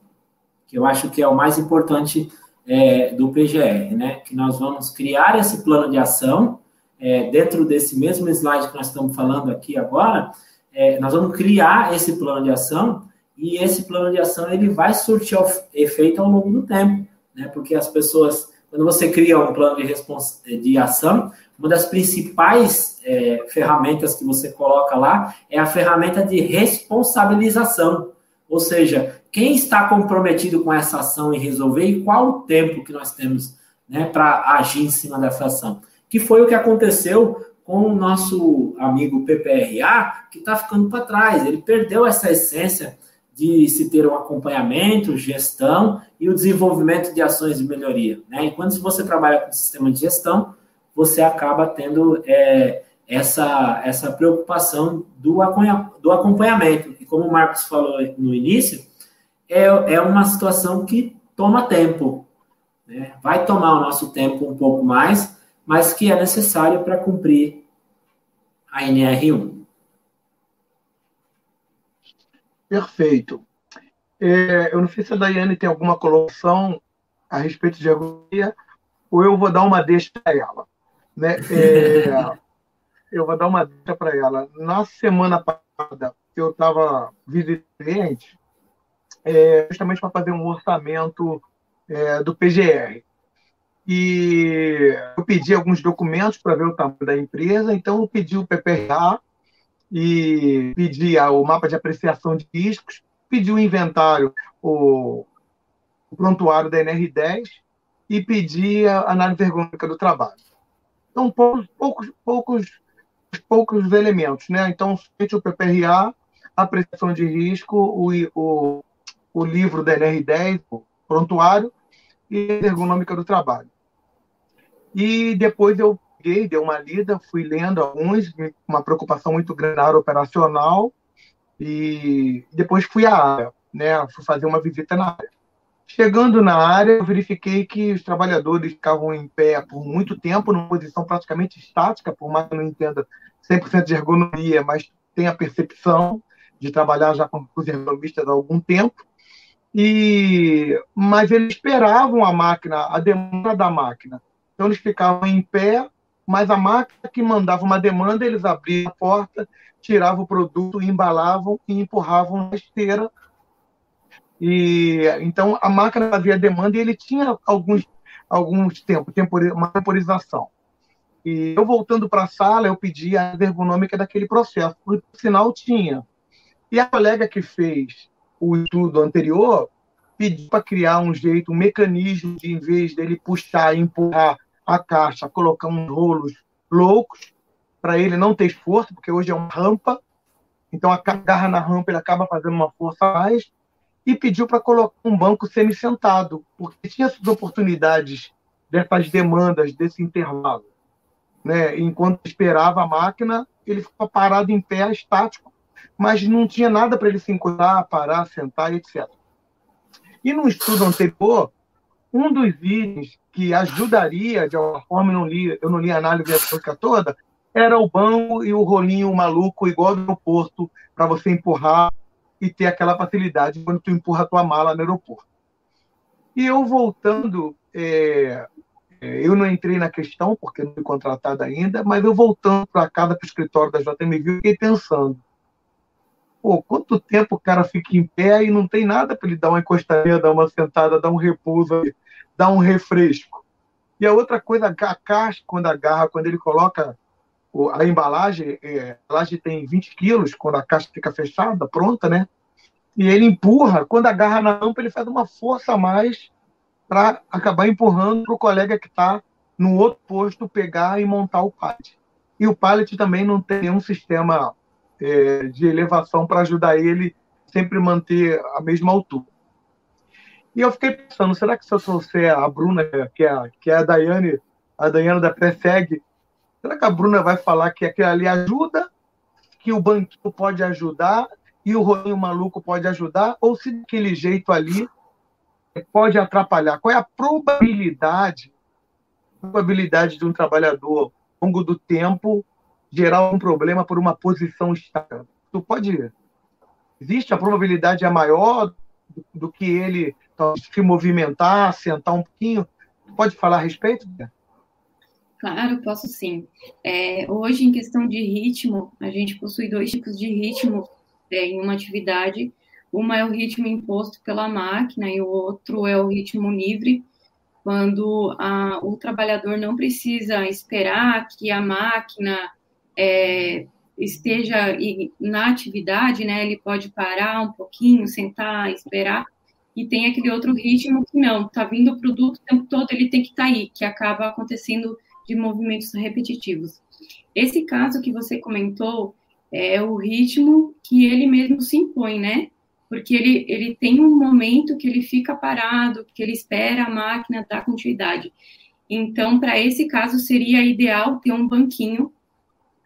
que eu acho que é o mais importante é, do PGR, né? que nós vamos criar esse plano de ação, é, dentro desse mesmo slide que nós estamos falando aqui agora, é, nós vamos criar esse plano de ação e esse plano de ação ele vai surtir efeito ao longo do tempo, né? Porque as pessoas, quando você cria um plano de, de ação, uma das principais é, ferramentas que você coloca lá é a ferramenta de responsabilização, ou seja, quem está comprometido com essa ação e resolver e qual o tempo que nós temos né, para agir em cima dessa ação que foi o que aconteceu com o nosso amigo PPRA, que está ficando para trás. Ele perdeu essa essência de se ter um acompanhamento, gestão e o desenvolvimento de ações de melhoria. Né? Enquanto se você trabalha com sistema de gestão, você acaba tendo é, essa, essa preocupação do, do acompanhamento. E como o Marcos falou no início, é, é uma situação que toma tempo. Né? Vai tomar o nosso tempo um pouco mais, mas que é necessário para cumprir a NR1. Perfeito. É, eu não sei se a Daiane tem alguma colocação a respeito de agonia, ou eu vou dar uma deixa para ela. Né? É, eu vou dar uma deixa para ela. Na semana passada, eu estava visitando cliente, é, justamente para fazer um orçamento é, do PGR e eu pedi alguns documentos para ver o tamanho da empresa, então eu pedi o PPRA e pedi o mapa de apreciação de riscos, pedi o inventário, o, o prontuário da NR10 e pedi a análise ergonômica do trabalho. Então, poucos, poucos, poucos, poucos elementos, né? Então, somente o PPRA, a apreciação de risco, o, o, o livro da NR10, o prontuário e a ergonômica do trabalho. E depois eu peguei, dei uma lida, fui lendo alguns, uma preocupação muito grande na área operacional, e depois fui à área, né? Fui fazer uma visita na área. Chegando na área, eu verifiquei que os trabalhadores ficavam em pé por muito tempo, numa posição praticamente estática, por mais que eu não entenda 100% de ergonomia, mas tem a percepção de trabalhar já com os ergonomistas há algum tempo. E mas eles esperavam a máquina, a demanda da máquina. Então eles ficavam em pé, mas a máquina que mandava uma demanda, eles abriam a porta, tiravam o produto, embalavam e empurravam na esteira. E então a máquina fazia demanda e ele tinha alguns alguns tempo, uma temporização. E eu voltando para a sala, eu pedi a ergonômica daquele processo, por sinal tinha. E a colega que fez o estudo anterior pediu para criar um jeito, um mecanismo de, em vez dele puxar e empurrar a caixa, colocar uns rolos loucos para ele não ter esforço, porque hoje é uma rampa, então a garra na rampa ele acaba fazendo uma força a mais, e pediu para colocar um banco semi-sentado, porque tinha essas oportunidades dessas demandas, desse intervalo. Né? Enquanto esperava a máquina, ele ficava parado em pé, estático, mas não tinha nada para ele se encostar, parar, sentar, etc. E no estudo anterior, um dos itens que ajudaria, de alguma forma, eu não li, eu não li a análise econômica toda, era o banco e o rolinho maluco, igual do aeroporto, para você empurrar e ter aquela facilidade quando tu empurra a tua mala no aeroporto. E eu voltando, é, é eu não entrei na questão, porque não fui contratado ainda, mas eu voltando para casa, para o escritório da JMV, fiquei pensando, pô, quanto tempo o cara fica em pé e não tem nada para ele dar uma encostadinha, dar uma sentada, dar um repouso, dar um refresco. E a outra coisa, a caixa, quando agarra, quando ele coloca a embalagem, é, a embalagem tem 20 quilos, quando a caixa fica fechada, pronta, né? E ele empurra, quando agarra na rampa, ele faz uma força a mais para acabar empurrando para o colega que está no outro posto pegar e montar o pallet. E o pallet também não tem nenhum sistema é, de elevação para ajudar ele sempre manter a mesma altura. E eu fiquei pensando, será que se eu trouxer a Bruna, que é, que é a Daiane, a Daiane da Prefeg, será que a Bruna vai falar que aquilo ali ajuda, que o banquinho pode ajudar e o rolinho maluco pode ajudar, ou se daquele jeito ali pode atrapalhar? Qual é a probabilidade, probabilidade de um trabalhador, ao longo do tempo, gerar um problema por uma posição estável. Tu pode. Existe a probabilidade é maior do, do que ele se movimentar, sentar um pouquinho. Tu pode falar a respeito? Claro, posso sim. É, hoje, em questão de ritmo, a gente possui dois tipos de ritmo é, em uma atividade. Uma é o ritmo imposto pela máquina e o outro é o ritmo livre, quando a, o trabalhador não precisa esperar que a máquina é, esteja na atividade, né, ele pode parar um pouquinho, sentar, esperar, e tem aquele outro ritmo que não, está vindo o produto o tempo todo, ele tem que estar tá aí, que acaba acontecendo de movimentos repetitivos. Esse caso que você comentou é o ritmo que ele mesmo se impõe, né? Porque ele, ele tem um momento que ele fica parado, que ele espera a máquina dar continuidade. Então, para esse caso, seria ideal ter um banquinho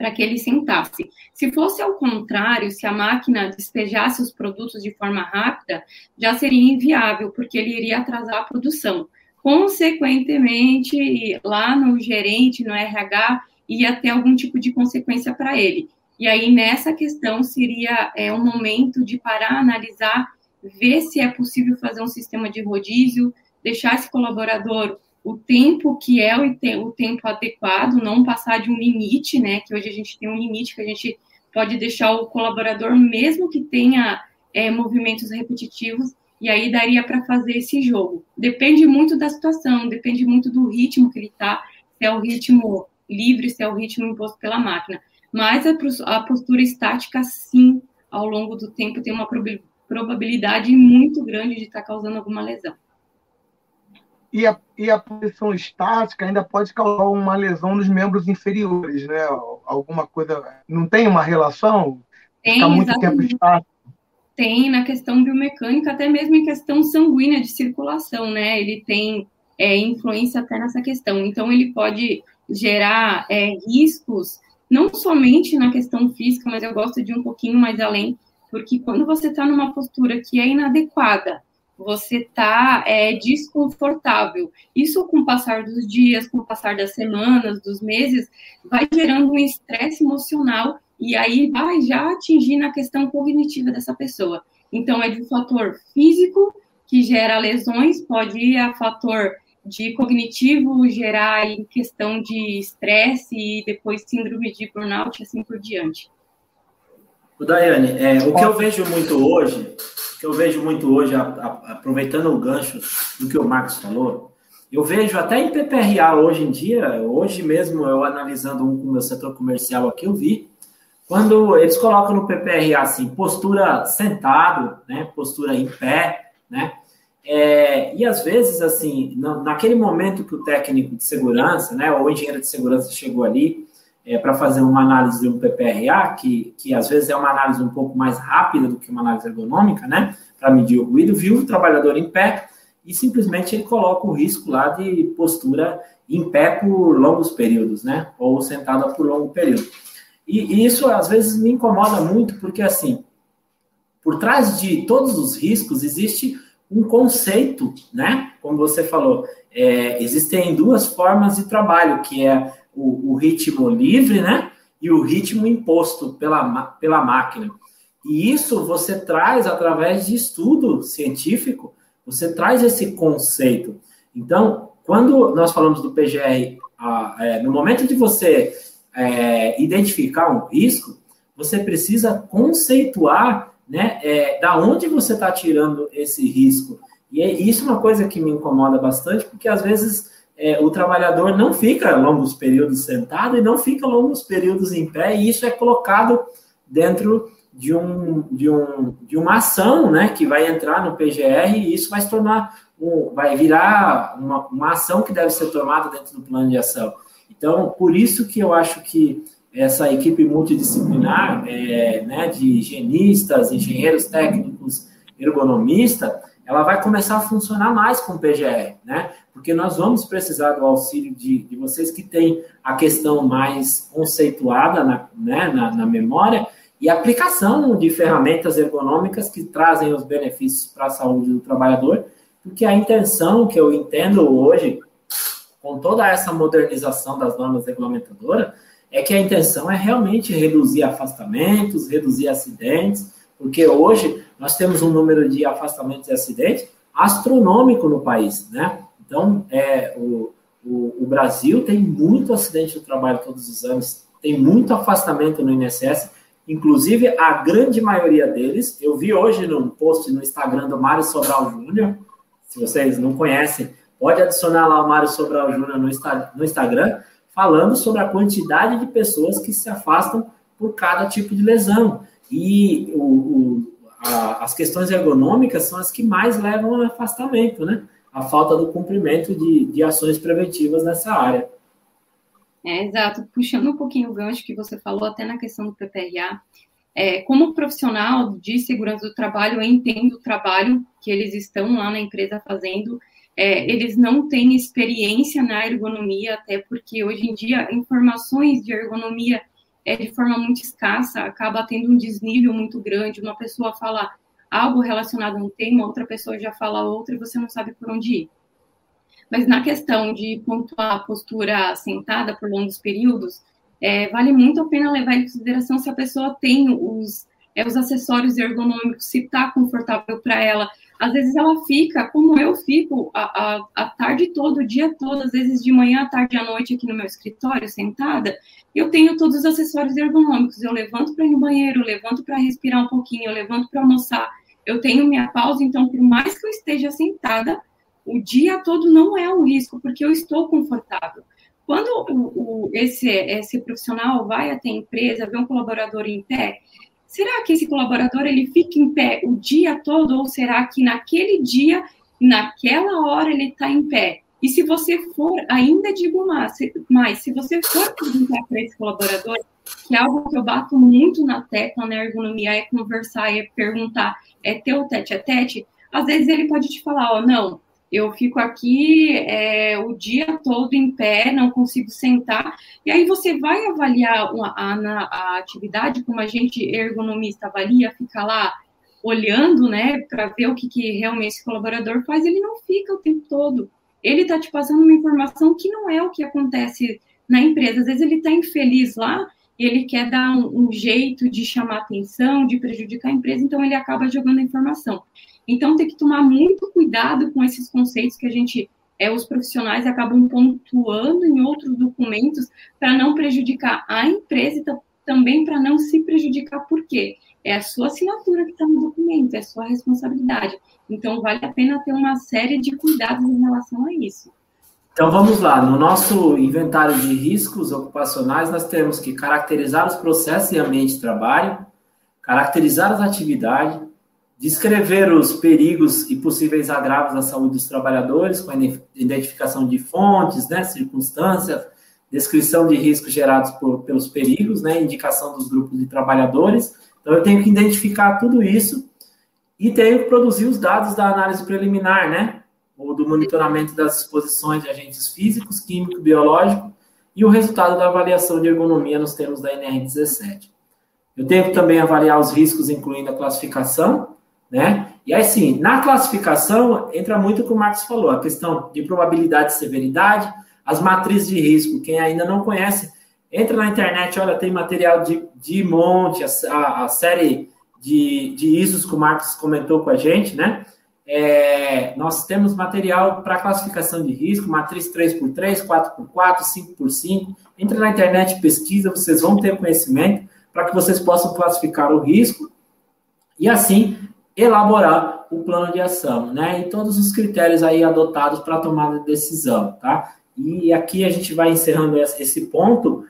para que ele sentasse. Se fosse ao contrário, se a máquina despejasse os produtos de forma rápida, já seria inviável, porque ele iria atrasar a produção. Consequentemente, lá no gerente, no RH, ia ter algum tipo de consequência para ele. E aí, nessa questão, seria é, um momento de parar, analisar, ver se é possível fazer um sistema de rodízio, deixar esse colaborador o tempo que é o, tempo adequado, não passar de um limite, né? Que hoje a gente tem um limite que a gente pode deixar o colaborador, mesmo que tenha é, movimentos repetitivos, e aí daria para fazer esse jogo. Depende muito da situação, depende muito do ritmo que ele está, se é o ritmo livre, se é o ritmo imposto pela máquina. Mas a, postura estática, sim, ao longo do tempo, tem uma probabilidade muito grande de estar tá causando alguma lesão e a, e a posição estática ainda pode causar uma lesão nos membros inferiores, né? Alguma coisa. Não tem uma relação? Tem, Fica muito tempo estático. Tem na questão biomecânica, até mesmo em questão sanguínea de circulação, né? Ele tem é, influência até nessa questão. Então, ele pode gerar é, riscos, não somente na questão física, mas eu gosto de ir um pouquinho mais além, porque quando você está numa postura que é inadequada, você está é, desconfortável. Isso, com o passar dos dias, com o passar das semanas, dos meses, vai gerando um estresse emocional e aí vai já atingir na questão cognitiva dessa pessoa. Então, é de um fator físico que gera lesões, pode ir a fator de cognitivo gerar em questão de estresse e depois síndrome de burnout e assim por diante. O Daiane, é, o que eu vejo muito hoje que eu vejo muito hoje, a, a, aproveitando o gancho do que o Marcos falou, eu vejo até em PPRA hoje em dia, hoje mesmo eu analisando um com o meu setor comercial aqui, eu vi, quando eles colocam no PPRA assim, postura sentado, né, postura em pé, né, é, e às vezes, assim, naquele momento que o técnico de segurança, né, ou o engenheiro de segurança chegou ali, é, para fazer uma análise de um PPRA, que, que às vezes é uma análise um pouco mais rápida do que uma análise ergonômica, né? Para medir o ruído, viu o trabalhador em pé e simplesmente ele coloca o risco lá de postura em pé por longos períodos, né? Ou sentada por longo período. E, e isso às vezes me incomoda muito, porque assim, por trás de todos os riscos existe um conceito, né? Como você falou, é, existem duas formas de trabalho, que é o, o, ritmo livre, né? E o ritmo imposto pela, pela máquina. E isso você traz através de estudo científico, você traz esse conceito. Então, quando nós falamos do PGR, é, no momento de você é, identificar um risco, você precisa conceituar né, é, da onde você está tirando esse risco. E é, isso é uma coisa que me incomoda bastante, porque às vezes é, o trabalhador não fica longos períodos sentado e não fica longos períodos em pé, e isso é colocado dentro de, um, de, um, de uma ação né, que vai entrar no PGR e isso vai se tornar, um, vai virar uma, uma ação que deve ser tomada dentro do plano de ação. Então, por isso que eu acho que essa equipe multidisciplinar, é, né, de higienistas, engenheiros técnicos, ergonomista, ela vai começar a funcionar mais com o PGR, né? Porque nós vamos precisar do auxílio de, de vocês que têm a questão mais conceituada na, né, na, na memória e aplicação de ferramentas ergonômicas que trazem os benefícios para a saúde do trabalhador, porque a intenção que eu entendo hoje, com toda essa modernização das normas regulamentadoras, é que a intenção é realmente reduzir afastamentos, reduzir acidentes, porque hoje nós temos um número de afastamentos e acidentes astronômico no país, né? Então, é, o, o, o Brasil tem muito acidente do trabalho todos os anos, tem muito afastamento no INSS, Inclusive, a grande maioria deles, eu vi hoje num post no Instagram do Mário Sobral Júnior. Se vocês não conhecem, pode adicionar lá o Mário Sobral Júnior no, no Instagram, falando sobre a quantidade de pessoas que se afastam por cada tipo de lesão. E o, o, a, as questões ergonômicas são as que mais levam ao afastamento, né? A falta do cumprimento de, de ações preventivas nessa área. É, exato. Puxando um pouquinho o gancho que você falou, até na questão do PPRA, é, como profissional de segurança do trabalho, eu entendo o trabalho que eles estão lá na empresa fazendo. É, eles não têm experiência na ergonomia, até porque hoje em dia informações de ergonomia é de forma muito escassa, acaba tendo um desnível muito grande. Uma pessoa fala algo relacionado a um tema, outra pessoa já fala outra e você não sabe por onde ir. Mas na questão de pontuar a postura sentada por longos períodos, é, vale muito a pena levar em consideração se a pessoa tem os, é, os acessórios ergonômicos, se está confortável para ela. Às vezes ela fica, como eu fico, a, a, a, tarde toda, o dia todo, às vezes de manhã, à tarde à noite aqui no meu escritório, sentada, eu tenho todos os acessórios ergonômicos. Eu levanto para ir no banheiro, levanto para respirar um pouquinho, eu levanto para almoçar, eu tenho minha pausa, então, por mais que eu esteja sentada, o dia todo não é um risco, porque eu estou confortável. Quando o, o, esse, esse profissional vai até a empresa, vê um colaborador em pé, será que esse colaborador ele fica em pé o dia todo ou será que naquele dia, naquela hora ele está em pé? E se você for, ainda digo mais, se você for perguntar para esse colaborador, que é algo que eu bato muito na tecla na ergonomia, é conversar, é perguntar, é ter o tete a tete, às vezes ele pode te falar, ó, oh, não, eu fico aqui é, o dia todo em pé, não consigo sentar. E aí você vai avaliar a, a, atividade como a gente ergonomista avalia, fica lá olhando, né, para ver o que, que realmente esse colaborador faz, ele não fica o tempo todo. Ele está te passando uma informação que não é o que acontece na empresa. Às vezes ele está infeliz lá, ele quer dar um, um jeito de chamar atenção, de prejudicar a empresa, então ele acaba jogando a informação. Então, tem que tomar muito cuidado com esses conceitos que a gente, é, os profissionais acabam pontuando em outros documentos para não prejudicar a empresa e também para não se prejudicar, por quê? É a sua assinatura que está no documento, é a sua responsabilidade. Então, vale a pena ter uma série de cuidados em relação a isso. Então vamos lá, no nosso inventário de riscos ocupacionais, nós temos que caracterizar os processos e ambiente de trabalho, caracterizar as atividades, descrever os perigos e possíveis agravos à saúde dos trabalhadores, com a identificação de fontes, né, circunstâncias, descrição de riscos gerados por, pelos perigos, né, indicação dos grupos de trabalhadores. Então, eu tenho que identificar tudo isso e tenho que produzir os dados da análise preliminar, né, ou do monitoramento das exposições de agentes físicos, químico, biológico e o resultado da avaliação de ergonomia nos termos da NR17. Eu tenho que também avaliar os riscos, incluindo a classificação, né? E aí sim, na classificação entra muito o que o Marcos falou, a questão de probabilidade de severidade, as matrizes de risco. Quem ainda não conhece, entra na internet, olha, tem material de, de monte, a, a série de, de ISOs que o Marcos comentou com a gente, né? É, nós temos material para classificação de risco, matriz 3x3, 4x4, 5x5. Entra na internet, pesquisa, vocês vão ter conhecimento para que vocês possam classificar o risco e assim elaborar o plano de ação, né? E todos os critérios aí adotados para tomada de decisão, tá? E aqui a gente vai encerrando esse ponto.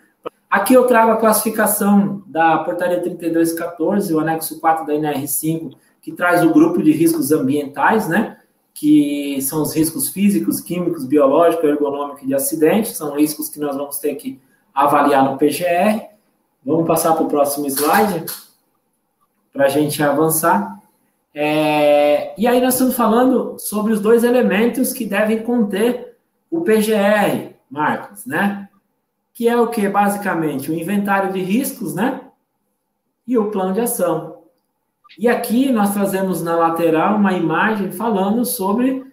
Aqui eu trago a classificação da portaria 3214, o anexo 4 da NR5, que traz o grupo de riscos ambientais, né? Que são os riscos físicos, químicos, biológicos, ergonômicos e de acidente, são riscos que nós vamos ter que avaliar no PGR. Vamos passar para o próximo slide para a gente avançar. É, e aí nós estamos falando sobre os dois elementos que devem conter o PGR, Marcos, né? Que é o que basicamente o inventário de riscos, né? E o plano de ação. E aqui nós trazemos na lateral uma imagem falando sobre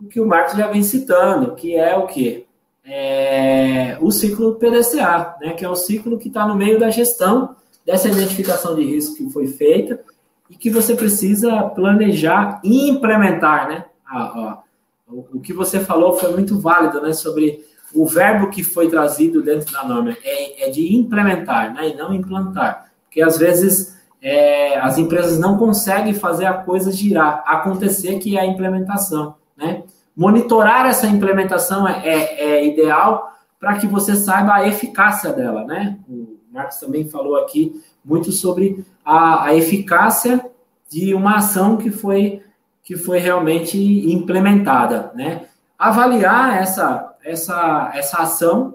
o que o Marcos já vem citando, que é o quê? É o ciclo PDCA, né, que é o ciclo que está no meio da gestão dessa identificação de risco que foi feita e que você precisa planejar e implementar, né? Ah, o, que você falou foi muito válido, né? Sobre o verbo que foi trazido dentro da norma é, é de implementar, né? E não implantar, porque às vezes é, as empresas não conseguem fazer a coisa girar, acontecer, que é a implementação. Né? Monitorar essa implementação é, é, é ideal para que você saiba a eficácia dela. Né? O Marcos também falou aqui muito sobre a, a eficácia de uma ação que foi, que foi realmente implementada. Né? Avaliar essa, essa, essa ação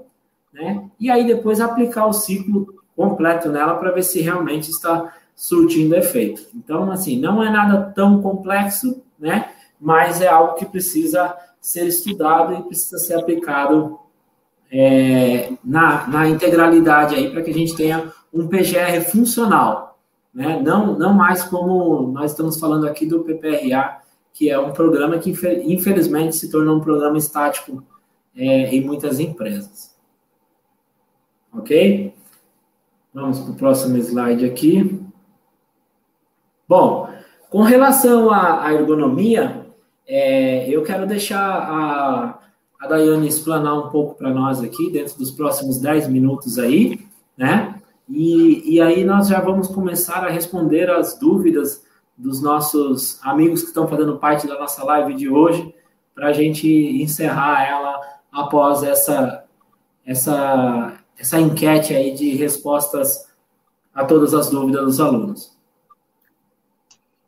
né? e aí depois aplicar o ciclo completo nela para ver se realmente está surtindo efeito. Então, assim, não é nada tão complexo, né? Mas é algo que precisa ser estudado e precisa ser aplicado é, na, na integralidade aí para que a gente tenha um PGR funcional, né? Não, não mais como nós estamos falando aqui do PPRA, que é um programa que infelizmente se tornou um programa estático é, em muitas empresas. Ok? Vamos para o próximo slide aqui. Bom, com relação à, ergonomia, é, eu quero deixar a, a Daiane explanar um pouco para nós aqui, dentro dos próximos 10 minutos aí, né? E, e aí nós já vamos começar a responder as dúvidas dos nossos amigos que estão fazendo parte da nossa live de hoje, para a gente encerrar ela após essa, essa, essa enquete aí de respostas a todas as dúvidas dos alunos.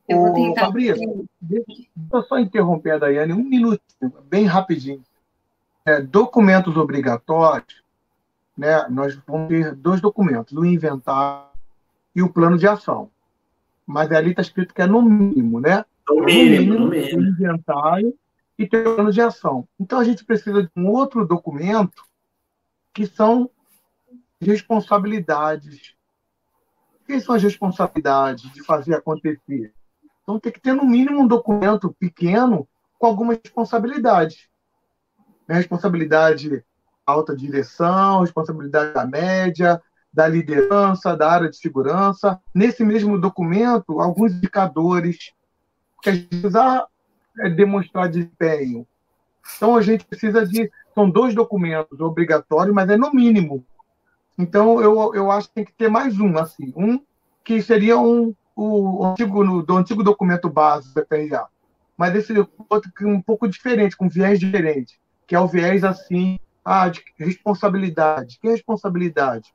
Eu vou tentar. Fabrício, deixa eu só interromper a Daiane um minuto, bem rapidinho. É, documentos obrigatórios, né, nós vamos ter dois documentos, o inventário e o plano de ação. Mas ali está escrito que é no mínimo, né? No mínimo, no mínimo. O inventário e tem o plano de ação. Então a gente precisa de um outro documento que são responsabilidades. Quem são as responsabilidades de fazer acontecer? Então tem que ter, no mínimo, um documento pequeno com algumas responsabilidades. Né? Responsabilidade alta direção, responsabilidade da média, da liderança, da área de segurança. Nesse mesmo documento, alguns indicadores que a gente precisa é, demonstrar desempenho. Então, a gente precisa de. São dois documentos obrigatórios, mas é no mínimo. Então, eu, eu acho que tem que ter mais um, assim. Um que seria um, o antigo, do antigo documento base do PPRA. Mas esse outro que é um pouco diferente, com viés diferente, que é o viés assim, ah, de responsabilidade. Que responsabilidade?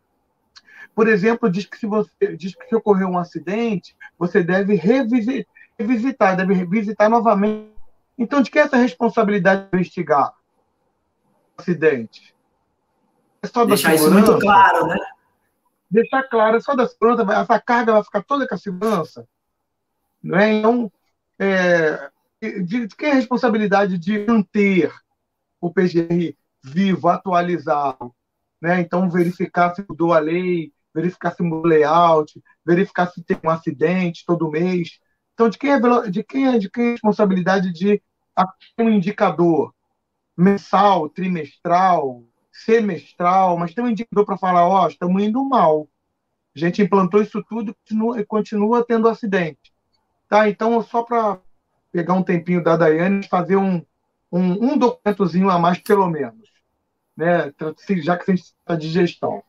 Por exemplo, diz que se você diz que se ocorreu um acidente, você deve revisitar, deve revisitar novamente. Então, de que é essa responsabilidade de investigar o acidente? É só Deixar isso muito claro, né? Deixar claro, só da segurança, essa carga vai ficar toda com a segurança. Não é? Então, é, de, de quem é a responsabilidade de manter o PGR vivo, atualizado? Né? Então, verificar se mudou a lei, verificar se mudou o layout, verificar se tem um acidente todo mês. Então, de quem é, de quem é, de quem é a responsabilidade de um indicador mensal, trimestral, semestral, mas tem um indicador para falar, ó, oh, estamos indo mal. A gente implantou isso tudo e continua, continua tendo acidente. Tá? Então, só para pegar um tempinho da Daiane e fazer um, um, um, documentozinho a mais, pelo menos. Né? Já que a gente está de gestão.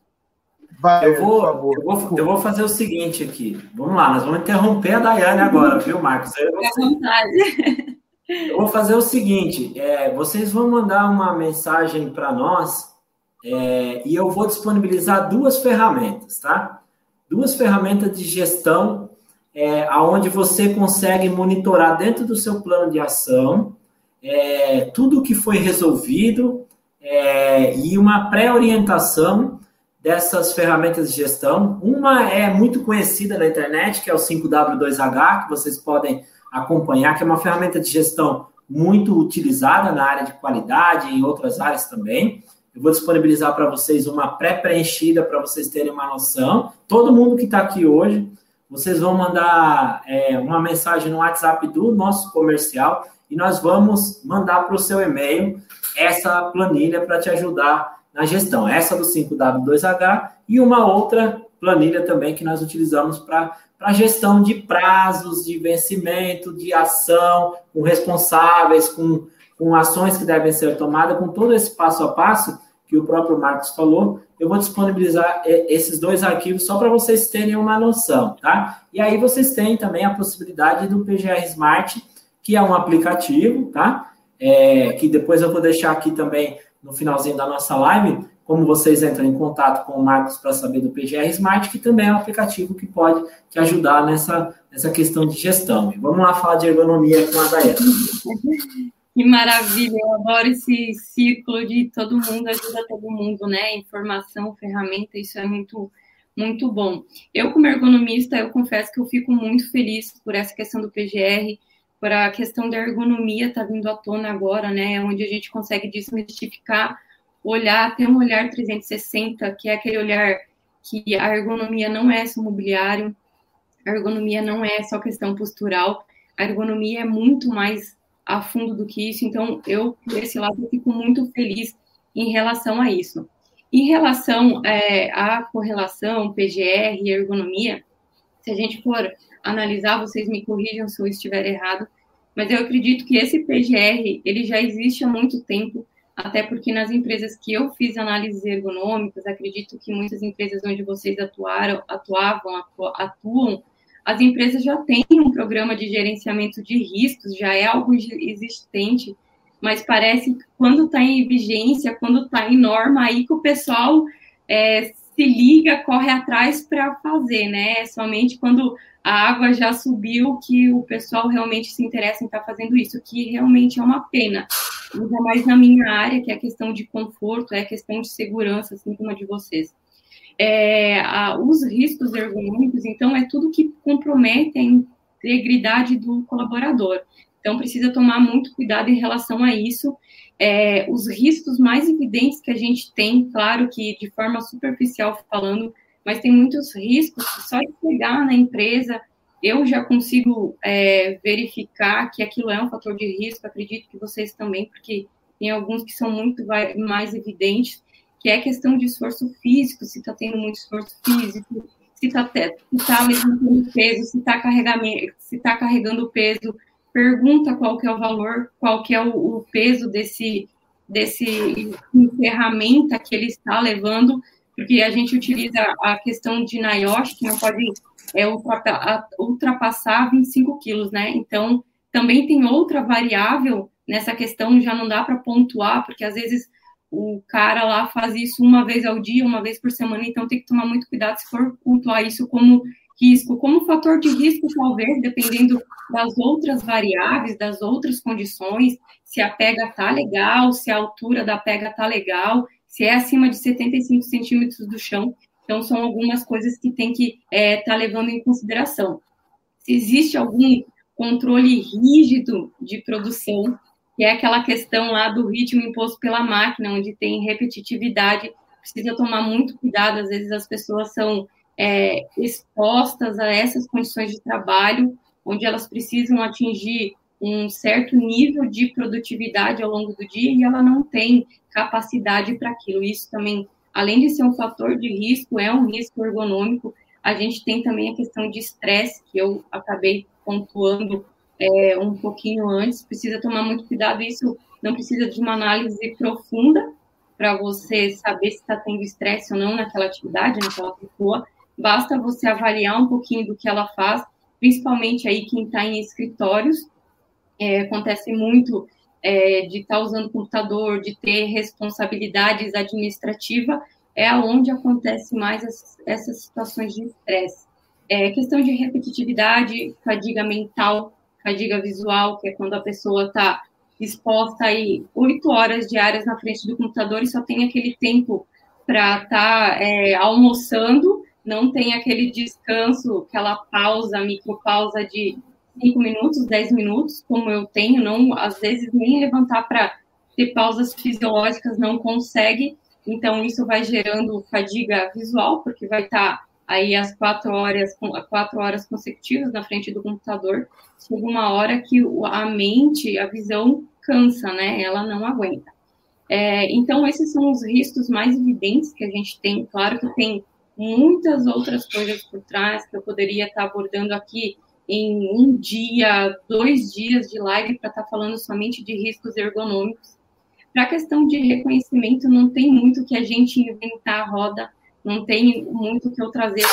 Vai, eu, vou, eu, vou, eu vou fazer o seguinte aqui. Vamos lá, nós vamos interromper a Daiane agora, viu, Marcos? Eu, vontade. eu vou fazer o seguinte: é, vocês vão mandar uma mensagem para nós é, e eu vou disponibilizar duas ferramentas, tá? Duas ferramentas de gestão é, aonde você consegue monitorar dentro do seu plano de ação é, tudo que foi resolvido é, e uma pré-orientação dessas ferramentas de gestão. Uma é muito conhecida na internet, que é o 5W2H, que vocês podem acompanhar, que é uma ferramenta de gestão muito utilizada na área de qualidade e em outras áreas também. Eu vou disponibilizar para vocês uma pré-preenchida para vocês terem uma noção. Todo mundo que está aqui hoje vocês vão mandar é, uma mensagem no WhatsApp do nosso comercial e nós vamos mandar para o seu e-mail essa planilha para te ajudar na gestão. Essa do 5W2H e uma outra planilha também que nós utilizamos para para gestão de prazos, de vencimento, de ação, com responsáveis, com, com ações que devem ser tomadas, com todo esse passo a passo que o próprio Marcos falou, eu vou disponibilizar é, esses dois arquivos só para vocês terem uma noção, tá? E aí vocês têm também a possibilidade do PGR Smart, que é um aplicativo, tá? É, que depois eu vou deixar aqui também no finalzinho da nossa live, como vocês entram em contato com o Marcos para saber do PGR Smart, que também é um aplicativo que pode te ajudar nessa, nessa questão de gestão. Vamos lá falar de ergonomia com a Daiane. Que maravilha, eu adoro esse círculo de todo mundo ajuda todo mundo, né? Informação, ferramenta, isso é muito, muito bom. Eu, como ergonomista, eu confesso que eu fico muito feliz por essa questão do PGR, por a questão da ergonomia tá vindo à tona agora, né? Onde a gente consegue desmistificar, olhar, ter um olhar 360, que é aquele olhar que a ergonomia não é só mobiliário, a ergonomia não é só questão postural, a ergonomia é muito mais a fundo do que isso. Então, eu, desse lado, eu fico muito feliz em relação a isso. Em relação é, à correlação PGR e ergonomia, se a gente for analisar, vocês me corrijam se eu estiver errado, mas eu acredito que esse PGR, ele já existe há muito tempo, até porque nas empresas que eu fiz análises ergonômicas, acredito que muitas empresas onde vocês atuaram, atuavam, atuam, as empresas já têm um programa de gerenciamento de riscos, já é algo existente, mas parece que quando está em vigência, quando está em norma, aí que o pessoal é, se liga, corre atrás para fazer, né? É somente quando a água já subiu que o pessoal realmente se interessa em estar tá fazendo isso, que realmente é uma pena. Ainda mais na minha área, que é a questão de conforto, é a questão de segurança, assim como a de vocês é, a, os riscos ergonômicos, então, é tudo que compromete a integridade do colaborador. Então, precisa tomar muito cuidado em relação a isso. É, os riscos mais evidentes que a gente tem, claro que de forma superficial falando, mas tem muitos riscos que só de chegar na empresa eu já consigo é, verificar que aquilo é um fator de risco, acredito que vocês também, porque tem alguns que são muito mais evidentes que é questão de esforço físico, se está tendo muito esforço físico, se está tá levantando peso, se está tá carregando peso, pergunta qual que é o valor, qual que é o, o peso desse, desse ferramenta que ele está levando, porque a gente utiliza a questão de NIOSH, que não pode é, ultrapassar 25 quilos, né? Então, também tem outra variável nessa questão, já não dá para pontuar, porque às vezes o cara lá faz isso uma vez ao dia, uma vez por semana, então tem que tomar muito cuidado se for pontuar isso como risco, como fator de risco, talvez, dependendo das outras variáveis, das outras condições, se a pega tá legal, se a altura da pega tá legal, se é acima de 75 centímetros do chão. Então, são algumas coisas que tem que estar é, tá levando em consideração. Se existe algum controle rígido de produção, que é aquela questão lá do ritmo imposto pela máquina, onde tem repetitividade, precisa tomar muito cuidado, às vezes as pessoas são é, expostas a essas condições de trabalho, onde elas precisam atingir um certo nível de produtividade ao longo do dia e ela não tem capacidade para aquilo. Isso também, além de ser um fator de risco, é um risco ergonômico. A gente tem também a questão de estresse, que eu acabei pontuando é, um pouquinho antes. Precisa tomar muito cuidado. Isso não precisa de uma análise profunda para você saber se está tendo estresse ou não naquela atividade, naquela pessoa. Basta você avaliar um pouquinho do que ela faz, principalmente aí quem está em escritórios. É, acontece muito é, de estar tá usando computador, de ter responsabilidades administrativas, é onde acontece mais essas, essas situações de estresse. É, questão de repetitividade, fadiga mental, fadiga visual, que é quando a pessoa está exposta aí oito horas diárias na frente do computador e só tem aquele tempo para estar tá, é, almoçando, não tem aquele descanso, aquela pausa, micropausa de cinco minutos, dez minutos, como eu tenho, não às vezes nem levantar para ter pausas fisiológicas não consegue, então isso vai gerando fadiga visual, porque vai estar tá aí as quatro horas, quatro horas consecutivas na frente do computador, chega uma hora que a mente, a visão cansa, né? Ela não aguenta. É, então, esses são os riscos mais evidentes que a gente tem. Claro que tem muitas outras coisas por trás que eu poderia estar abordando aqui em um dia, dois dias de live para estar falando somente de riscos ergonômicos. Para a questão de reconhecimento, não tem muito que a gente inventar a roda não tem muito que eu trazer